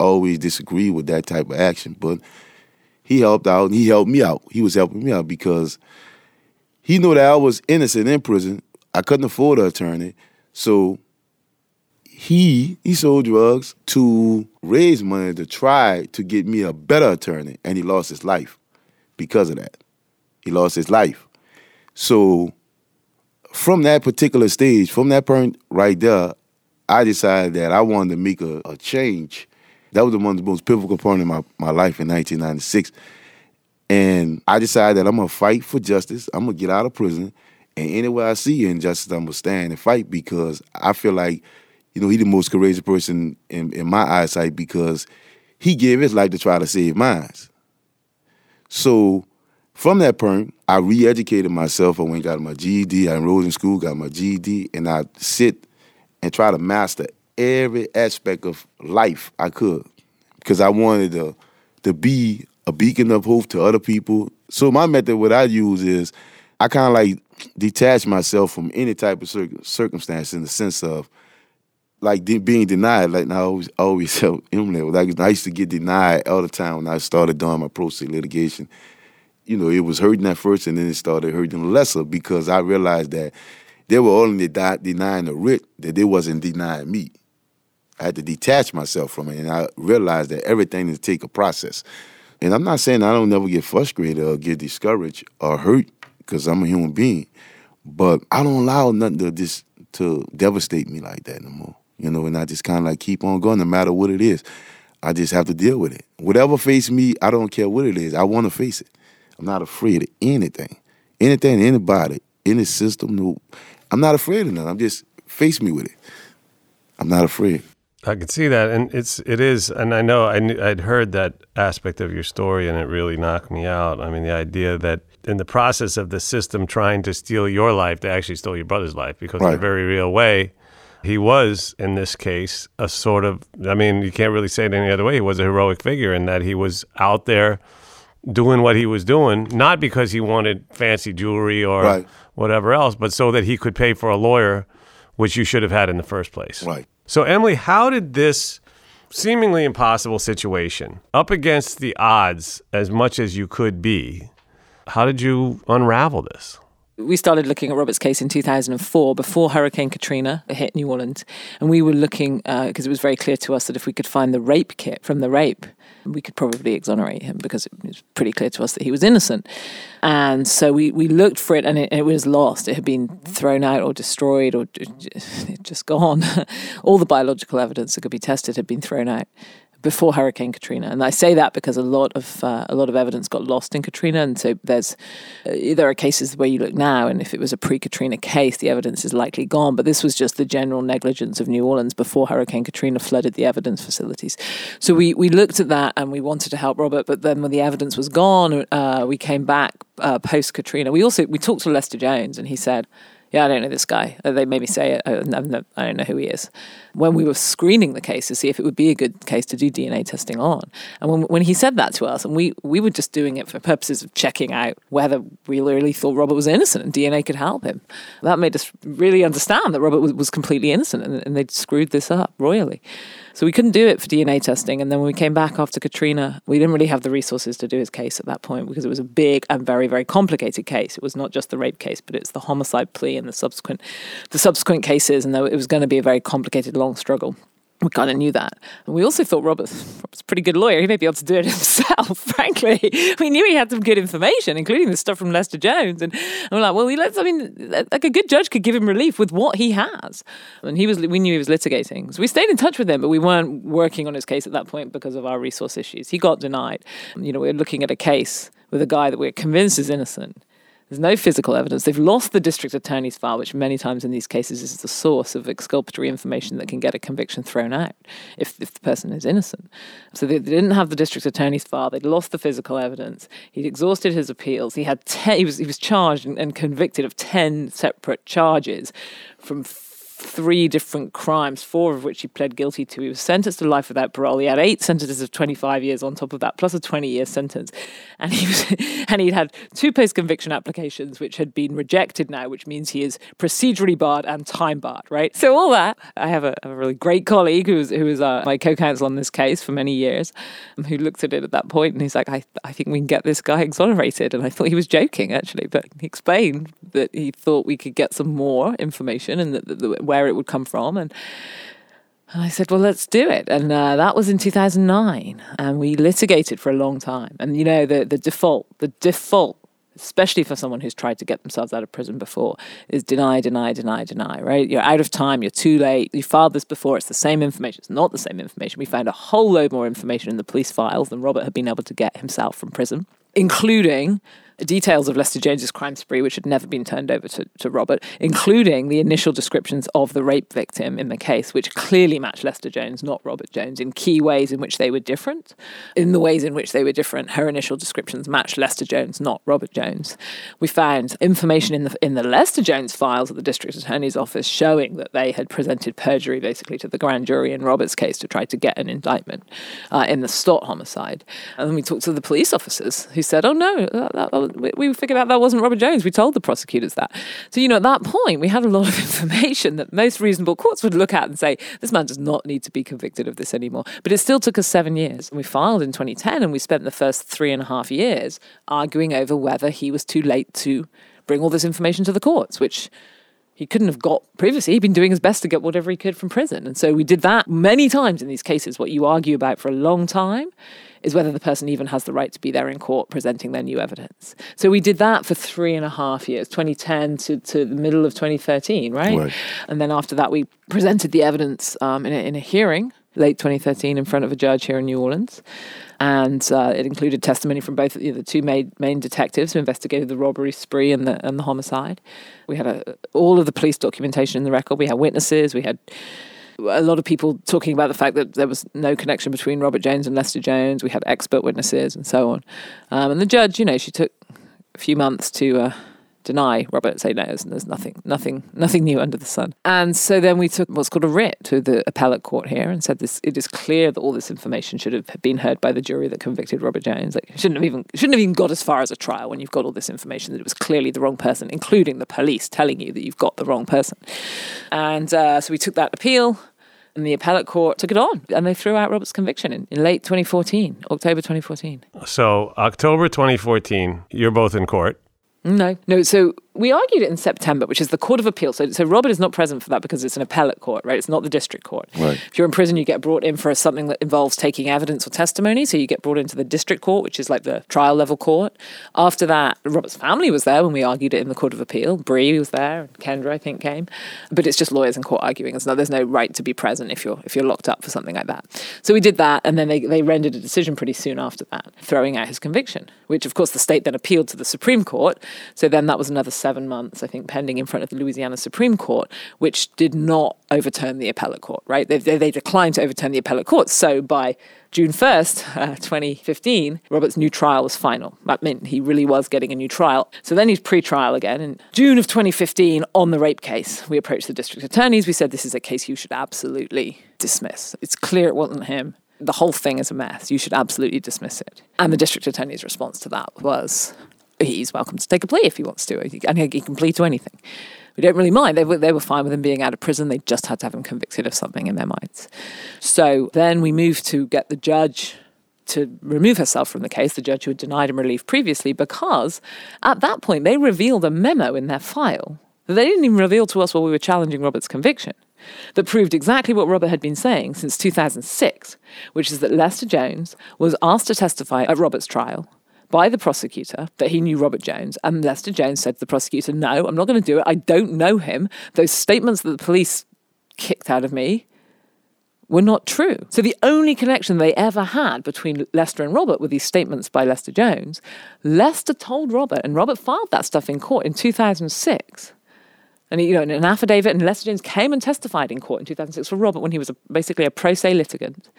always disagreed with that type of action, but he helped out. and He helped me out. He was helping me out because he knew that I was innocent in prison. I couldn't afford an attorney, so he he sold drugs to raise money to try to get me a better attorney, and he lost his life because of that. He lost his life. So from that particular stage, from that point right there, I decided that I wanted to make a, a change. That was the one of the most pivotal point in my, my life in 1996. And I decided that I'm gonna fight for justice. I'm gonna get out of prison. And anywhere I see injustice, I'm gonna stand and fight because I feel like, you know, he the most courageous person in, in my eyesight because he gave his life to try to save mine. So from that point, I re-educated myself. I went got my GED. I enrolled in school, got my GED, and I sit and try to master every aspect of life I could because I wanted to to be a beacon of hope to other people. So my method, what I use is I kind of like detach myself from any type of cir- circumstance in the sense of like de- being denied. Like I always always [laughs] tell Emily, like I used to get denied all the time when I started doing my pro se litigation. You know, it was hurting at first, and then it started hurting lesser because I realized that they were only de- denying the writ, that they wasn't denying me. I had to detach myself from it, and I realized that everything is take a process. And I'm not saying I don't never get frustrated or get discouraged or hurt because I'm a human being, but I don't allow nothing to just to devastate me like that no more. You know, and I just kind of like keep on going no matter what it is. I just have to deal with it. Whatever face me, I don't care what it is. I want to face it. I'm not afraid of anything, anything, anybody, any system. No, I'm not afraid of nothing. I'm just face me with it. I'm not afraid. I can see that, and it's it is, and I know I knew, I'd heard that aspect of your story, and it really knocked me out. I mean, the idea that in the process of the system trying to steal your life, they actually stole your brother's life because in a very real way, he was in this case a sort of. I mean, you can't really say it any other way. He was a heroic figure in that he was out there doing what he was doing, not because he wanted fancy jewelry or Right. whatever else, but so that he could pay for a lawyer, which you should have had in the first place. Right. So, Emily, how did this seemingly impossible situation, up against the odds as much as you could be, how did you unravel this? We started looking at Robert's case in 2004 before Hurricane Katrina hit New Orleans. And we were looking, uh, because it was very clear to us that if we could find the rape kit from the rape, we could probably exonerate him because it was pretty clear to us that he was innocent. And so we, we looked for it and it, it was lost. It had been thrown out or destroyed or [laughs] just gone. [laughs] All the biological evidence that could be tested had been thrown out before Hurricane Katrina, and I say that because a lot of uh, a lot of evidence got lost in Katrina, and so there's uh, there are cases where you look now, and if it was a pre-Katrina case, the evidence is likely gone. But this was just the general negligence of New Orleans before Hurricane Katrina flooded the evidence facilities. So we we looked at that and we wanted to help Robert, but then when the evidence was gone, uh, we came back uh, post Katrina. We also we talked to Lester Jones, and he said yeah, I don't know this guy. Uh, They made me say it. I don't know, I don't know who he is. When we were screening the case to see if it would be a good case to do DNA testing on, and when, when he said that to us, and we, we were just doing it for purposes of checking out whether we really thought Robert was innocent and DNA could help him, that made us really understand that Robert was, was completely innocent and, and they'd screwed this up royally. So we couldn't do it for DNA testing. And then when we came back after Katrina, we didn't really have the resources to do his case at that point because it was a big and very, very complicated case. It was not just the rape case, but it's the homicide plea and the subsequent the subsequent cases, and it was going to be a very complicated, long struggle. We kind of knew that. And we also thought [laughs] Robert's, was a pretty good lawyer. He may be able to do it [laughs] himself, [laughs] frankly. We knew he had some good information, including the stuff from Lester Jones. And, and we're like, well, we let's, I mean, like a good judge could give him relief with what he has. And he was, we knew he was litigating. So we stayed in touch with him, but we weren't working on his case at that point because of our resource issues. He got denied. You know, we were looking at a case with a guy that we're convinced is innocent. There's no physical evidence. They've lost the district attorney's file, which many times in these cases is the source of exculpatory information that can get a conviction thrown out if, if the person is innocent. So they, they didn't have the district attorney's file. They'd lost the physical evidence. He'd exhausted his appeals. He had ten, he was he was charged and, and convicted of ten separate charges from three different crimes, four of which he pled guilty to. He was sentenced to life without parole. He had eight sentences of 25 years on top of that, plus a 20 year sentence. And he was, [laughs] and he'd had two post conviction applications, which had been rejected now, which means he is procedurally barred and time barred, right? So all that, I have a, a really great colleague who was, who was uh, my co counsel on this case for many years, um, who looked at it at that point and he's like, I, I think we can get this guy exonerated. And I thought he was joking, actually, but he explained that he thought we could get some more information and that, that, that where it would come from. And, and I said, well, let's do it. And uh, that was in 2009. And we litigated for a long time. And, you know, the, the default, the default, especially for someone who's tried to get themselves out of prison before, is deny, deny, deny, deny, right? You're out of time. You're too late. You filed this before. It's the same information. It's not the same information. We found a whole load more information in the police files than Robert had been able to get himself from prison, including details of Lester Jones's crime spree, which had never been turned over to, to Robert, including the initial descriptions of the rape victim in the case, which clearly matched Lester Jones, not Robert Jones, in key ways in which they were different. In the ways in which they were different, her initial descriptions matched Lester Jones, not Robert Jones. We found information in the in the Lester Jones files at the district attorney's office showing that they had presented perjury basically to the grand jury in Robert's case to try to get an indictment uh, in the Stott homicide. And then we talked to the police officers who said, "Oh no, that, that, we, we figured out that wasn't Robert Jones. We told the prosecutors that. So, you know, at that point, we had a lot of [laughs] information that most reasonable courts would look at and say, this man does not need to be convicted of this anymore. But it still took us seven years. And we filed in 2010, and we spent the first three and a half years arguing over whether he was too late to bring all this information to the courts, which He couldn't have got previously. He'd been doing his best to get whatever he could from prison. And so we did that many times in these cases. What you argue about for a long time is whether the person even has the right to be there in court presenting their new evidence. So we did that for three and a half years, 2010 to, to the middle of 2013, right? Right. And then after that, we presented the evidence um, in, a, in a hearing late 2013 in front of a judge here in New Orleans. And uh, it included testimony from both you know, the two main, main detectives who investigated the robbery spree and the, and the homicide. We had a, all of the police documentation in the record. We had witnesses. We had a lot of people talking about the fact that there was no connection between Robert Jones and Lester Jones. We had expert witnesses and so on. Um, and the judge, you know, she took a few months to uh, deny Robert, say no, there's, there's nothing, nothing, nothing new under the sun. And so then we took what's called a writ to the appellate court here and said this: it is clear that all this information should have been heard by the jury that convicted Robert Jones. Like, shouldn't have even shouldn't have even got as far as a trial when you've got all this information that it was clearly the wrong person, including the police telling you that you've got the wrong person. And uh, so we took that appeal. And the appellate court took it on and they threw out Robert's conviction in, in late 2014, October 2014. So, October 2014, you're both in court. No, no. So we argued it in September, which is the Court of Appeal. So, so Robert is not present for that because it's an appellate court, right? It's not the district court. Right. If you're in prison, you get brought in for something that involves taking evidence or testimony. So you get brought into the district court, which is like the trial level court. After that, Robert's family was there when we argued it in the Court of Appeal. Bree was there, and Kendra, I think, came. But it's just lawyers in court arguing. There's no, there's no right to be present if you're if you're locked up for something like that. So we did that, and then they, they rendered a decision pretty soon after that, throwing out his conviction, which of course the state then appealed to the Supreme Court. So then that was another seven months, I think, pending in front of the Louisiana Supreme Court, which did not overturn the appellate court, right? They, they, they declined to overturn the appellate court. So by June 1st, uh, 2015, Robert's new trial was final. That meant he really was getting a new trial. So then he's pre trial again. In June of 2015, on the rape case, we approached the district attorneys. We said, This is a case you should absolutely dismiss. It's clear it wasn't him. The whole thing is a mess. You should absolutely dismiss it. And the district attorney's response to that was, he's welcome to take a plea if he wants to, and he can plead to anything. We don't really mind. They were, they were fine with him being out of prison. They just had to have him convicted of something in their minds. So then we moved to get the judge to remove herself from the case, the judge who had denied him relief previously, because at that point they revealed a memo in their file that they didn't even reveal to us while we were challenging Robert's conviction that proved exactly what Robert had been saying since 2006, which is that Lester Jones was asked to testify at Robert's trial by the prosecutor that he knew Robert Jones. And Lester Jones said to the prosecutor, No, I'm not going to do it. I don't know him. Those statements that the police kicked out of me were not true. So the only connection they ever had between Lester and Robert were these statements by Lester Jones. Lester told Robert, and Robert filed that stuff in court in 2006. And you know, in an affidavit, and Lester Jones came and testified in court in 2006 for Robert when he was a, basically a pro se litigant.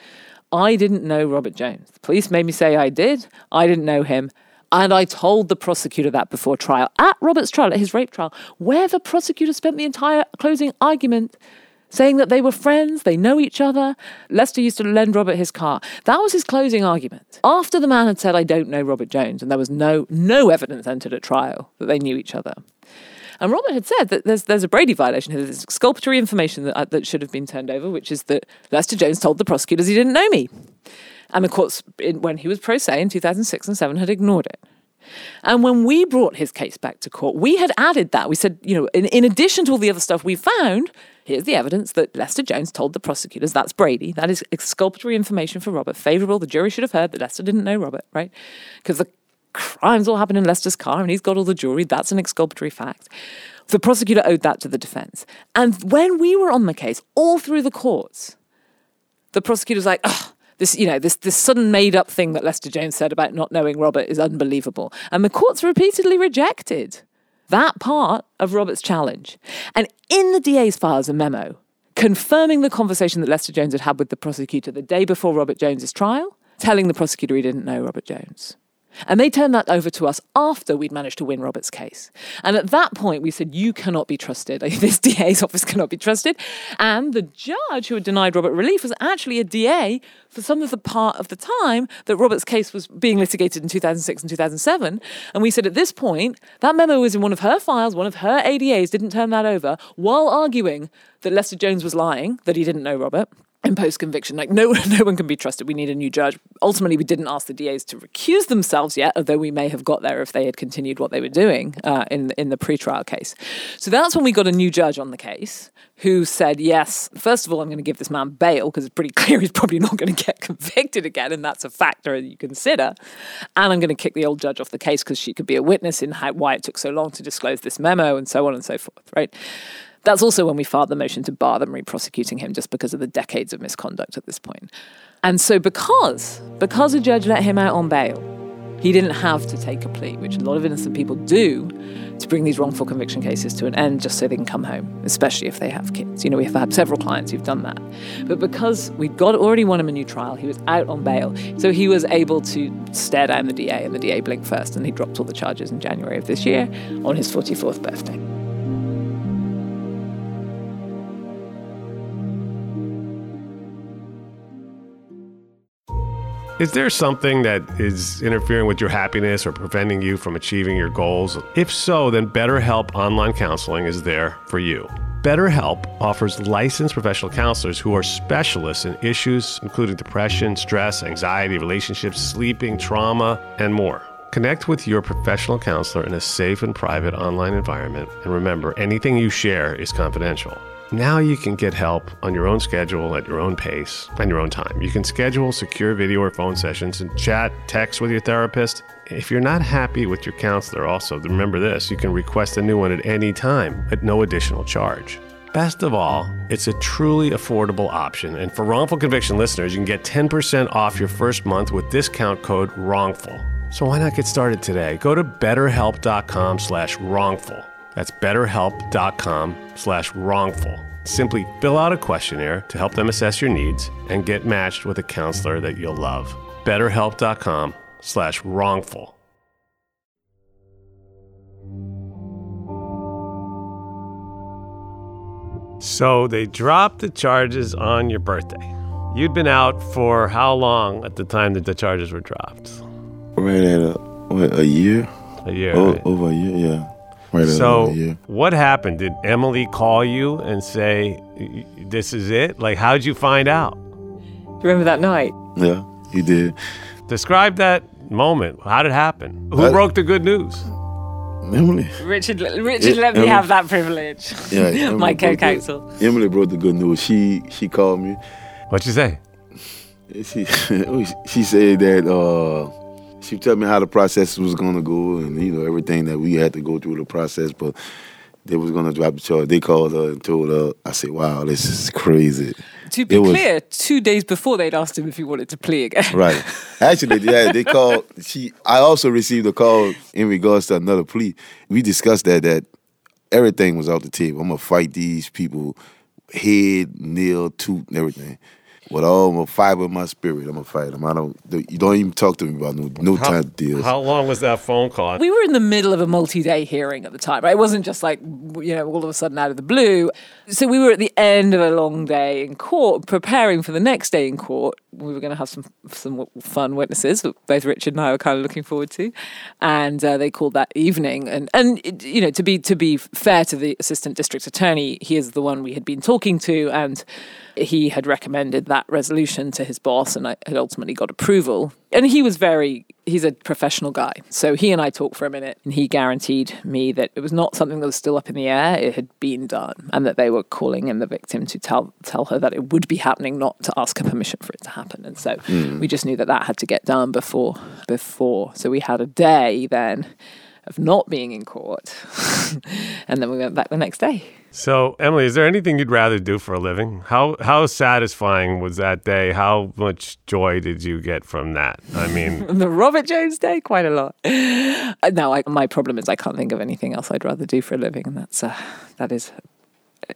I didn't know Robert Jones. The police made me say I did. I didn't know him. And I told the prosecutor that before trial, at Robert's trial, at his rape trial, where the prosecutor spent the entire closing argument saying that they were friends, they know each other. Lester used to lend Robert his car. That was his closing argument. After the man had said, I don't know Robert Jones, and there was no, no evidence entered at trial that they knew each other. And Robert had said that there's there's a Brady violation here. There's exculpatory information that, uh, that should have been turned over, which is that Lester Jones told the prosecutors he didn't know me. And the courts, in, when he was pro se in 2006 and 7, had ignored it. And when we brought his case back to court, we had added that. We said, you know, in, in addition to all the other stuff we found, here's the evidence that Lester Jones told the prosecutors that's Brady. That is exculpatory information for Robert. Favorable. The jury should have heard that Lester didn't know Robert, right? Because the crimes all happened in Lester's car and he's got all the jewelry. That's an exculpatory fact. The prosecutor owed that to the defense. And when we were on the case, all through the courts, the prosecutor's like, oh, this, you know, this, this sudden made up thing that Lester Jones said about not knowing Robert is unbelievable. And the courts repeatedly rejected that part of Robert's challenge. And in the DA's files, a memo confirming the conversation that Lester Jones had had with the prosecutor the day before Robert Jones's trial, telling the prosecutor he didn't know Robert Jones. And they turned that over to us after we'd managed to win Robert's case. And at that point, we said, You cannot be trusted. [laughs] This DA's office cannot be trusted. And the judge who had denied Robert relief was actually a DA for some of the part of the time that Robert's case was being litigated in 2006 and 2007. And we said, At this point, that memo was in one of her files, one of her ADAs didn't turn that over while arguing that Lester Jones was lying, that he didn't know Robert. In post conviction. Like no [laughs] no one can be trusted. We need a new judge. Ultimately, we didn't ask the DAs to recuse themselves yet, although we may have got there if they had continued what they were doing uh, in in the pretrial case. So that's when we got a new judge on the case who said, yes, first of all, I'm going to give this man bail because it's pretty [laughs] clear he's probably not going to get [laughs] convicted again, and that's a factor you consider. And I'm going to kick the old judge off the case because she could be a witness in how, why it took so long to disclose this memo and so on and so forth, right? That's also when we filed the motion to bar them re-prosecuting him just because of the decades of misconduct at this point. And so because because a judge let him out on bail, he didn't have to take a plea, which a lot of innocent people do to bring these wrongful conviction cases to an end just so they can come home, especially if they have kids. You know, we've had several clients who've done that. But because we'd got already won him a new trial, he was out on bail. So he was able to stare down the DA and the DA blinked first and he dropped all the charges in January of this year on his 44th birthday. Is there something that is interfering with your happiness or preventing you from achieving your goals? If so, then BetterHelp Online Counseling is there for you. BetterHelp offers licensed professional counselors who are specialists in issues including depression, stress, anxiety, relationships, sleeping, trauma, and more. Connect with your professional counselor in a safe and private online environment. And remember, anything you share is confidential. Now you can get help on your own schedule, at your own pace, and your own time. You can schedule secure video or phone sessions and chat, text with your therapist. If you're not happy with your counselor, also remember this you can request a new one at any time at no additional charge. Best of all, it's a truly affordable option. And for wrongful conviction listeners, you can get 10% off your first month with discount code WRONGFUL. So why not get started today? Go to betterhelp.com slash wrongful. That's betterhelp.com slash wrongful. Simply fill out a questionnaire to help them assess your needs and get matched with a counselor that you'll love. betterhelp.com slash wrongful. So they dropped the charges on your birthday. You'd been out for how long at the time that the charges were dropped? Right at a, what, a year? A year. O- right? Over a year, yeah. Right So, a year. what happened? Did Emily call you and say, "This is it"? Like, how'd you find out? Remember that night? Yeah, he did. Describe that moment. How did it happen? Who Uh, broke the good news? Emily. Richard, Richard Yeah, let me Emily- have that privilege. Yeah, [laughs] Emily My co-counsel. Emily brought the good news. She she called me. What'd you say? She [laughs] she said that uh, she told me how the process was gonna go and you know everything that we had to go through the process, but they was gonna drop the charge. They called her and told her. I said, "Wow, this is crazy." To be It was- clear, two days before they'd asked him if he wanted to plea again. [laughs] Right. Actually, yeah, they called. She. I also received a call in regards to another plea. We discussed that that everything was off the table. I'm gonna fight these people, head, nail, tooth, and everything. With all my fiber of my spirit, I'm gonna fight them. I don't. You don't even talk to me about no no How, time deals. how long was that phone call? We were in the middle of a multi-day hearing at the time, right? It wasn't just like you know all of a sudden out of the blue. So we were at the end of a long day in court, preparing for the next day in court. We were going to have some some fun witnesses that both Richard and I were kind of looking forward to, and uh, they called that evening. And and you know to be to be fair to the assistant district attorney, he is the one we had been talking to, and he had recommended that resolution to his boss, and I had ultimately got approval. And he was very he's a professional guy. So he and I talked for a minute and he guaranteed me that it was not something that was still up in the air. It had been done and that they were calling in the victim to tell tell her that it would be happening, not to ask her permission for it to happen. And so Mm. we just knew that that had to get done before before. So we had a day then of not being in court. [laughs] and then we went back the next day. So, Emily, is there anything you'd rather do for a living? How how satisfying was that day? How much joy did you get from that? I mean, [laughs] the Robert Jones Day, quite a lot. Uh, No, I, my problem is I can't think of anything else I'd rather do for a living, and that's uh, that is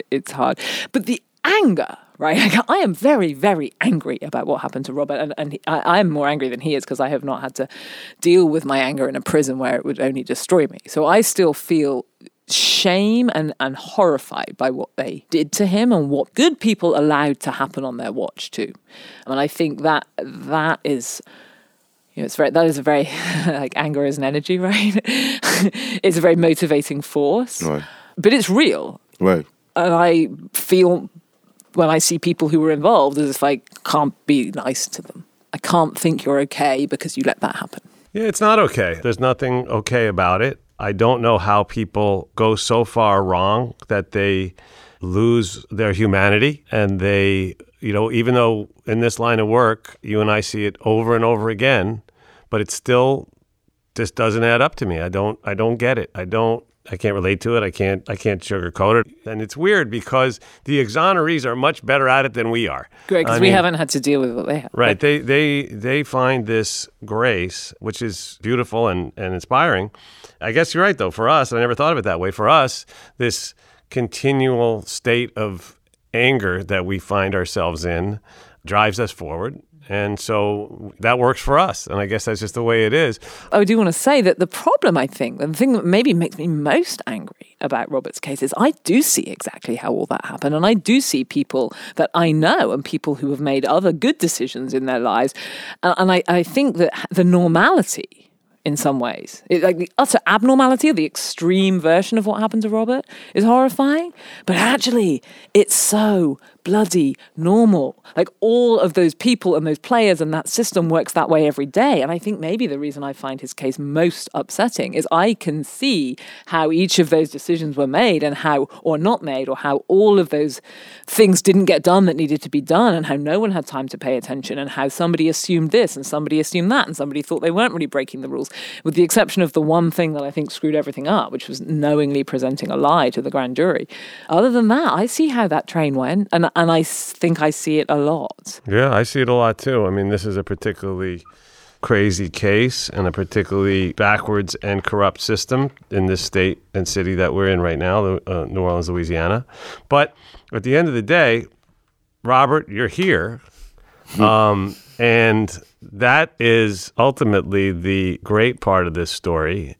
it's hard. But the anger, right? [laughs] I am very, very angry about what happened to Robert, and, and he, I am more angry than he is because I have not had to deal with my anger in a prison where it would only destroy me. So I still feel shame and, and horrified by what they did to him and what good people allowed to happen on their watch too. And I think that that is you know, it's very that is a very [laughs] like anger is an energy, [laughs] right? it's a very motivating force. Right. But it's real. Right. And I feel when I see people who were involved as if I can't be nice to them. I can't think you're okay because you let that happen. Yeah, it's not okay. There's nothing okay about it. I don't know how people go so far wrong that they lose their humanity and they, you know, even though in this line of work, you and I see it over and over again, but it still just doesn't add up to me. I don't I don't get it. I don't I can't relate to it. I can't I can't sugarcoat it. And it's weird because the exonerees are much better at it than we are. Great, because we mean- haven't had to deal with what they have. Right. They they they find this grace, which is beautiful and, and inspiring. I guess you're right though. For us, I never thought of it that way. For us, this continual state of anger that we find ourselves in drives us forward. And so that works for us. And I guess that's just the way it is. I do want to say that the problem, I think, the thing that maybe makes me most angry about Robert's case is I do see exactly how all that happened. And I do see people that I know and people who have made other good decisions in their lives. And, I, I think that the normality, in some ways, it, like the utter abnormality of the extreme version of what happened to Robert is horrifying. But actually, it's so bloody normal. Like all of those people and those players and that system works that way every day. And I think maybe the reason I find his case most upsetting is I can see how each of those decisions were made and how, or not made, or how all of those things didn't get done that needed to be done, and how no one had time to pay attention, and how somebody assumed this and somebody assumed that, and somebody thought they weren't really breaking the rules, with the exception of the one thing that I think screwed everything up, which was knowingly presenting a lie to the grand jury. Other than that, I see how that train went, and, and I think I see it a lot. Yeah, I see it a lot too. I mean, this is a particularly crazy case and a particularly backwards and corrupt system in this state and city that we're in right now, uh, New Orleans, Louisiana. But at the end of the day, Robert, you're here. Um, and that is ultimately the great part of this story.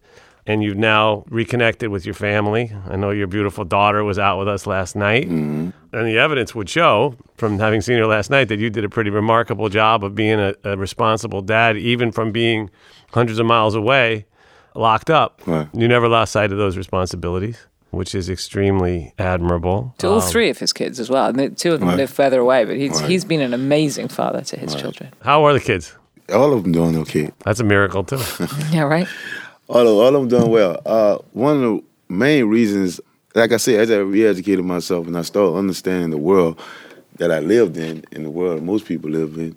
And you've now reconnected with your family. I know your beautiful daughter was out with us last night. And the evidence would show, from having seen her last night, that you did a pretty remarkable job of being a, a responsible dad, even from being hundreds of miles away, locked up. Right. You never lost sight of those responsibilities, which is extremely admirable. To all Um, three of his kids as well. And the two of them Right. live further away, but he's, Right. he's been an amazing father to his children. How are the kids? All of them doing okay. That's a miracle too. [laughs] Yeah, right? All of, all of them doing well. Uh, one of the main reasons, like I said, as I re-educated myself and I started understanding the world that I lived in, and the world most people live in,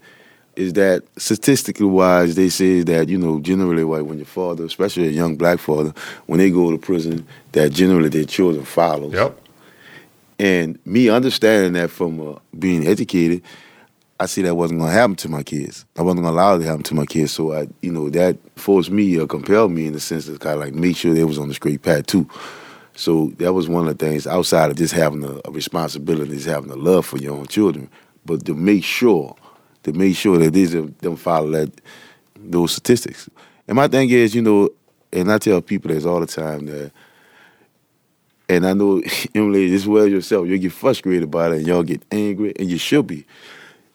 is that statistically wise, they say that you know generally, like when your father, especially a young black father, when they go to prison, that generally their children follow. Yep. And me understanding that from uh, being educated, I see that wasn't gonna happen to my kids. I wasn't gonna allow it to happen to my kids. So I, you know, that forced me or compelled me in the sense to kind of like make sure they was on the straight path too. So that was one of the things outside of just having a, a responsibility, is having a love for your own children, but to make sure, to make sure that these are- them follow that those statistics. And my thing is, you know, and I tell people this all the time that and I know [laughs] Emily as well yourself, you get frustrated about it and y'all get angry, and you should be.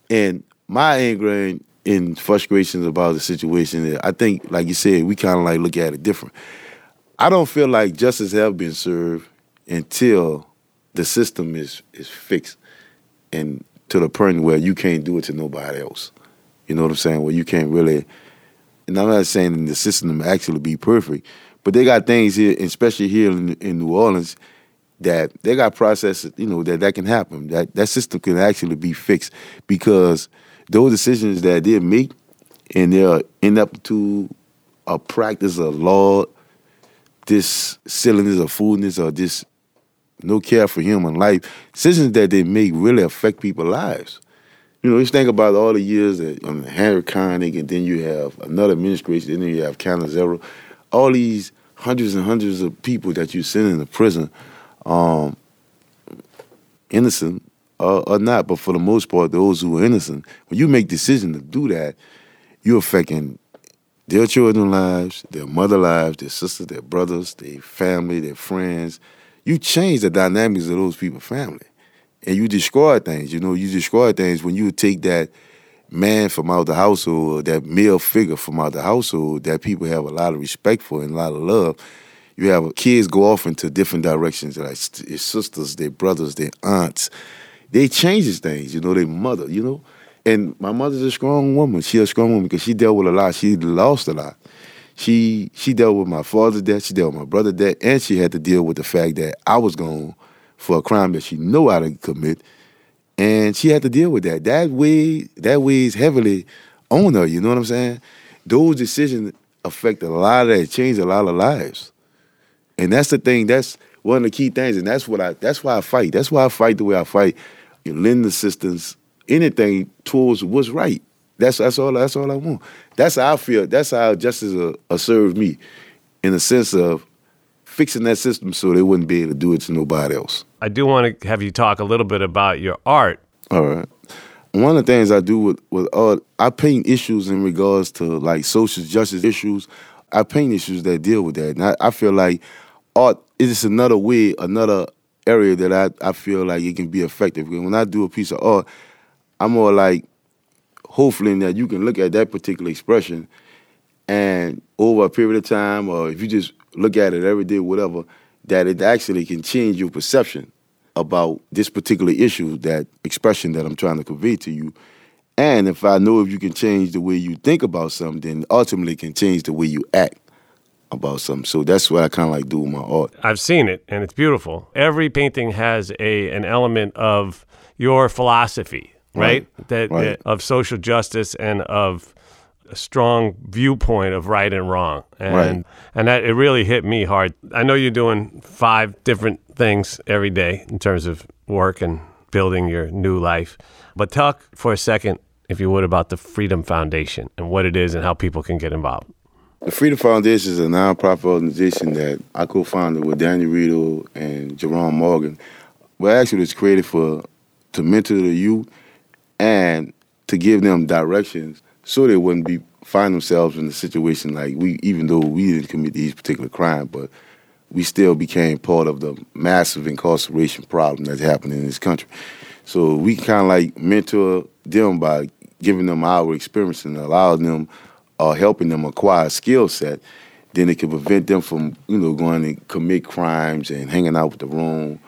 And my anger and, and frustrations about the situation, is I think, like you said, we kind of like look at it different. I don't feel like justice have been served until the system is is fixed and to the point where you can't do it to nobody else. You know what I'm saying? Where you can't really and I'm not saying the system actually be perfect, but they got things here, especially here in, in New Orleans, that they got processes, you know, that that can happen. That that system can actually be fixed because those decisions that they make and they're end up to a practice of law, this silliness or foolishness or this no care for human life, decisions that they make really affect people's lives. You know, just think about all the years that um, Harry Connick, and then you have another administration, and then you have Cannizzaro, all these hundreds and hundreds of people that you send into prison, um, innocent or, or not, but for the most part, those who are innocent, when you make decision to do that, you're affecting their children's lives, their mother lives, their sisters, their brothers, their family, their friends. You change the dynamics of those people's family and you destroy things. You know, you destroy things when you take that man from out the household, that male figure from out the household that people have a lot of respect for and a lot of love. You have kids go off into different directions, like their sisters, their brothers, their aunts. they changes things, you know, their mother, you know. And my mother's a strong woman. She a strong woman because she dealt with a lot. She lost a lot. She she dealt with my father's death, she dealt with my brother's death, and she had to deal with the fact that I was gone for a crime that she how to commit. And she had to deal with that. That way that weighs heavily on her, you know what I'm saying? Those decisions affect a lot of that, change a lot of lives. And that's the thing, that's one of the key things, and that's what I that's why I fight. That's why I fight the way I fight. You lend assistance, anything towards what's right. That's that's all that's all I want. That's how I feel. That's how justice uh, uh, served me, in the sense of fixing that system so they wouldn't be able to do it to nobody else. I do want to have you talk a little bit about your art. All right. One of the things I do with with art, I paint issues in regards to like social justice issues. I paint issues that deal with that, and I, I feel like art is just another way, another area that I, I feel like it can be effective. When I do a piece of art, I'm more like hopefully that you can look at that particular expression and over a period of time, or if you just look at it every day, whatever, that it actually can change your perception about this particular issue, that expression that I'm trying to convey to you. And if I know if you can change the way you think about something, then ultimately can change the way you act about something. So that's what I kind of like do with my art. I've seen it and it's beautiful. Every painting has a an element of your philosophy, right? Right, That, right. that of social justice and of a strong viewpoint of right and wrong. And Right. and that it really hit me hard. I know you're doing five different things every day in terms of work and building your new life. But talk for a second if you would about the Freedom Foundation and what it is and how people can get involved. The Freedom Foundation is a nonprofit organization that I co-founded with Daniel Rito and Jerome Morgan. Well, actually, it's created for to mentor the youth and to give them directions so they wouldn't be find themselves in a situation like we, even though we didn't commit these particular crimes, but we still became part of the massive incarceration problem that's happening in this country. So we kind of like mentor them by giving them our experience and allowing them or helping them acquire a skill set. Then it can prevent them from, you know, going and commit crimes and hanging out with the wrong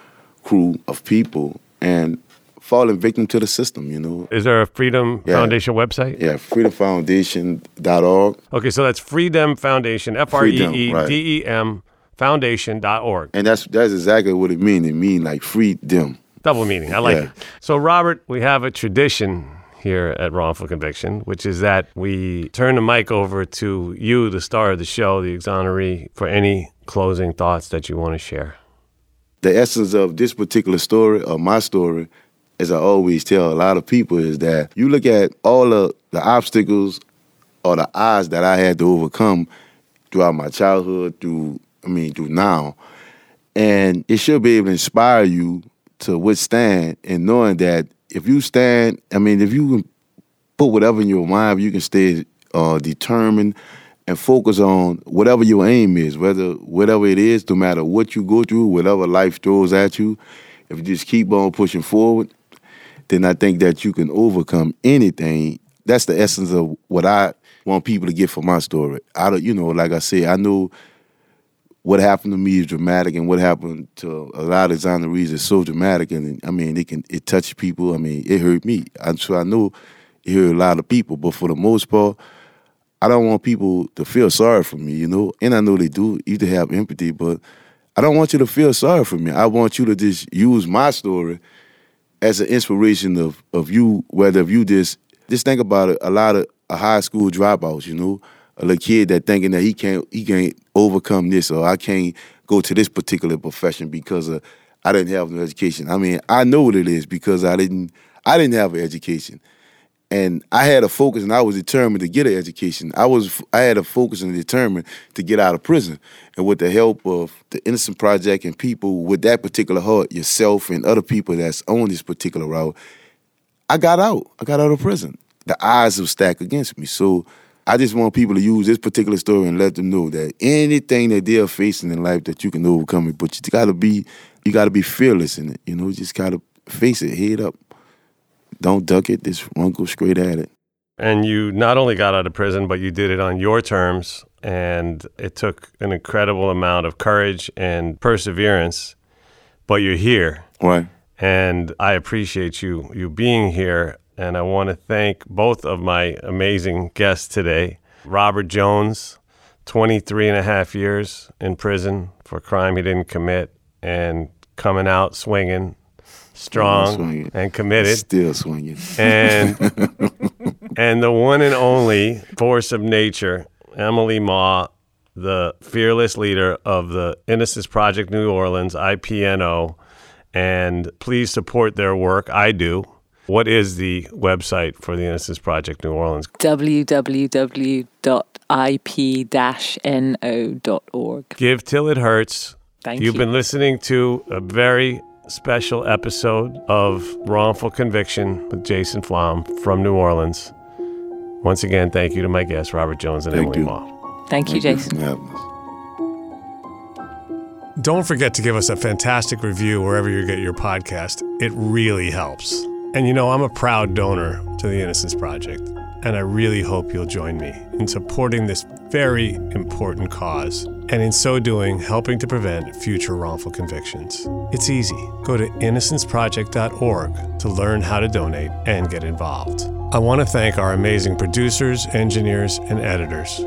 crew of people and falling victim to the system, you know. Is there a Freedom Yeah. Foundation website? Yeah, freedomfoundation.org. Okay, so that's Freedom Foundation, F R E E D E M Foundation.org. And that's that's exactly what it means. It means like freedom. Double meaning. I like Yeah. it. So, Robert, we have a tradition here at Wrongful Conviction, which is that we turn the mic over to you, the star of the show, the exoneree, for any closing thoughts that you want to share. the essence of this particular story or my story, as I always tell a lot of people, is that you look at all of the obstacles or the odds that I had to overcome throughout my childhood, through I mean through now, and it should be able to inspire you to withstand and knowing that if you stand, I mean if you can put whatever in your mind, you can stay uh, determined and focus on whatever your aim is, whether whatever it is, no matter what you go through, whatever life throws at you. If you just keep on pushing forward, then I think that you can overcome anything. That's the essence of what I want people to get from my story. I don't, you know, like I said, I know what happened to me is dramatic, and what happened to a lot of exonerees is so dramatic. And I mean, it can it touched people. I mean, it hurt me. I'm sure I know it hurt a lot of people, but for the most part, I don't want people to feel sorry for me, you know. And I know they do. You to have empathy, but I don't want you to feel sorry for me. I want you to just use my story as an inspiration of of you. Whether if you just just think about it, a lot of a high school dropouts, you know, a little kid that thinking that he can't he can't overcome this or I can't go to this particular profession because of I didn't have no education. I mean, I know what it is because I didn't I didn't have an education and I had a focus and I was determined to get an education. I was I had a focus and determined to get out of prison. And with the help of the Innocent Project and people with that particular heart, yourself and other people that's on this particular route, I got out. I got out of prison. The odds were stacked against me. So I just want people to use this particular story and let them know that anything that they're facing in life that you can overcome it. But you gotta be you gotta be fearless in it. You know, just gotta face it, head up. Don't duck it. Just run go straight at it. And you not only got out of prison, but you did it on your terms. And it took an incredible amount of courage and perseverance. But you're here. Right. and I appreciate you you being here. And I want to thank both of my amazing guests today. Robert Jones, 23 and a half years in prison for a crime he didn't commit, and coming out swinging, strong swinging. and committed. Still swinging. And [laughs] and the one and only force of nature, Emily Maw, the fearless leader of the Innocence Project New Orleans, IPNO. And please support their work. I do. What is the website for the Innocence Project New Orleans? www.ip-no.org. Give till it hurts. Thank You've you. been listening to a very special episode of Wrongful Conviction with Jason Flom from New Orleans. Once again, thank you to my guests, Robert Jones and Thank Emily you. Maw. Thank you, Jason. for having us. Don't forget to give us a fantastic review wherever you get your podcast. It really helps. And you know, I'm a proud donor to the Innocence Project, and I really hope you'll join me in supporting this very important cause, and in so doing, helping to prevent future wrongful convictions. It's easy. Go to innocenceproject.org to learn how to donate and get involved. I want to thank our amazing producers, engineers, and editors,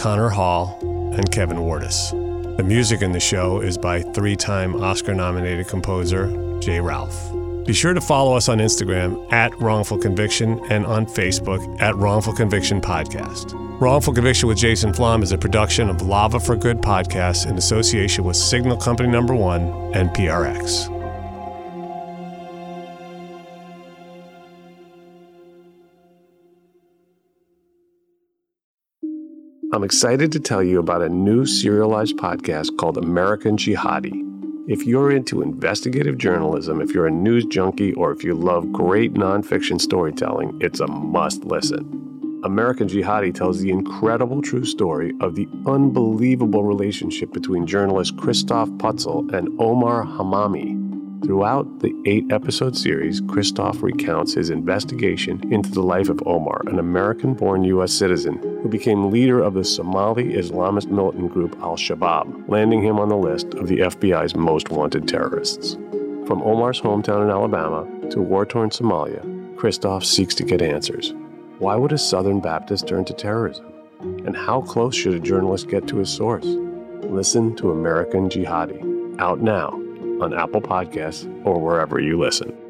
Connor Hall and Kevin Wardis. The music in the show is by three time Oscar nominated composer J. Ralph. Be sure to follow us on Instagram at Wrongful Conviction and on Facebook at Wrongful Conviction Podcast. Wrongful Conviction with Jason Flom is a production of Lava for Good podcast in association with Signal Company Number One and PRX. I'm excited to tell you about a new serialized podcast called American Jihadi. If you're into investigative journalism, if you're a news junkie, or if you love great nonfiction storytelling, it's a must listen. American Jihadi tells the incredible true story of the unbelievable relationship between journalist Christoph Putzel and Omar Hammami. Throughout the eight episode series, Christoph recounts his investigation into the life of Omar, an American born U.S. citizen who became leader of the Somali Islamist militant group Al Shabaab, landing him on the list of the FBI's most wanted terrorists. From Omar's hometown in Alabama to war torn Somalia, Christoph seeks to get answers. Why would a Southern Baptist turn to terrorism? And how close should a journalist get to his source? Listen to American Jihadi, out now on Apple Podcasts or wherever you listen.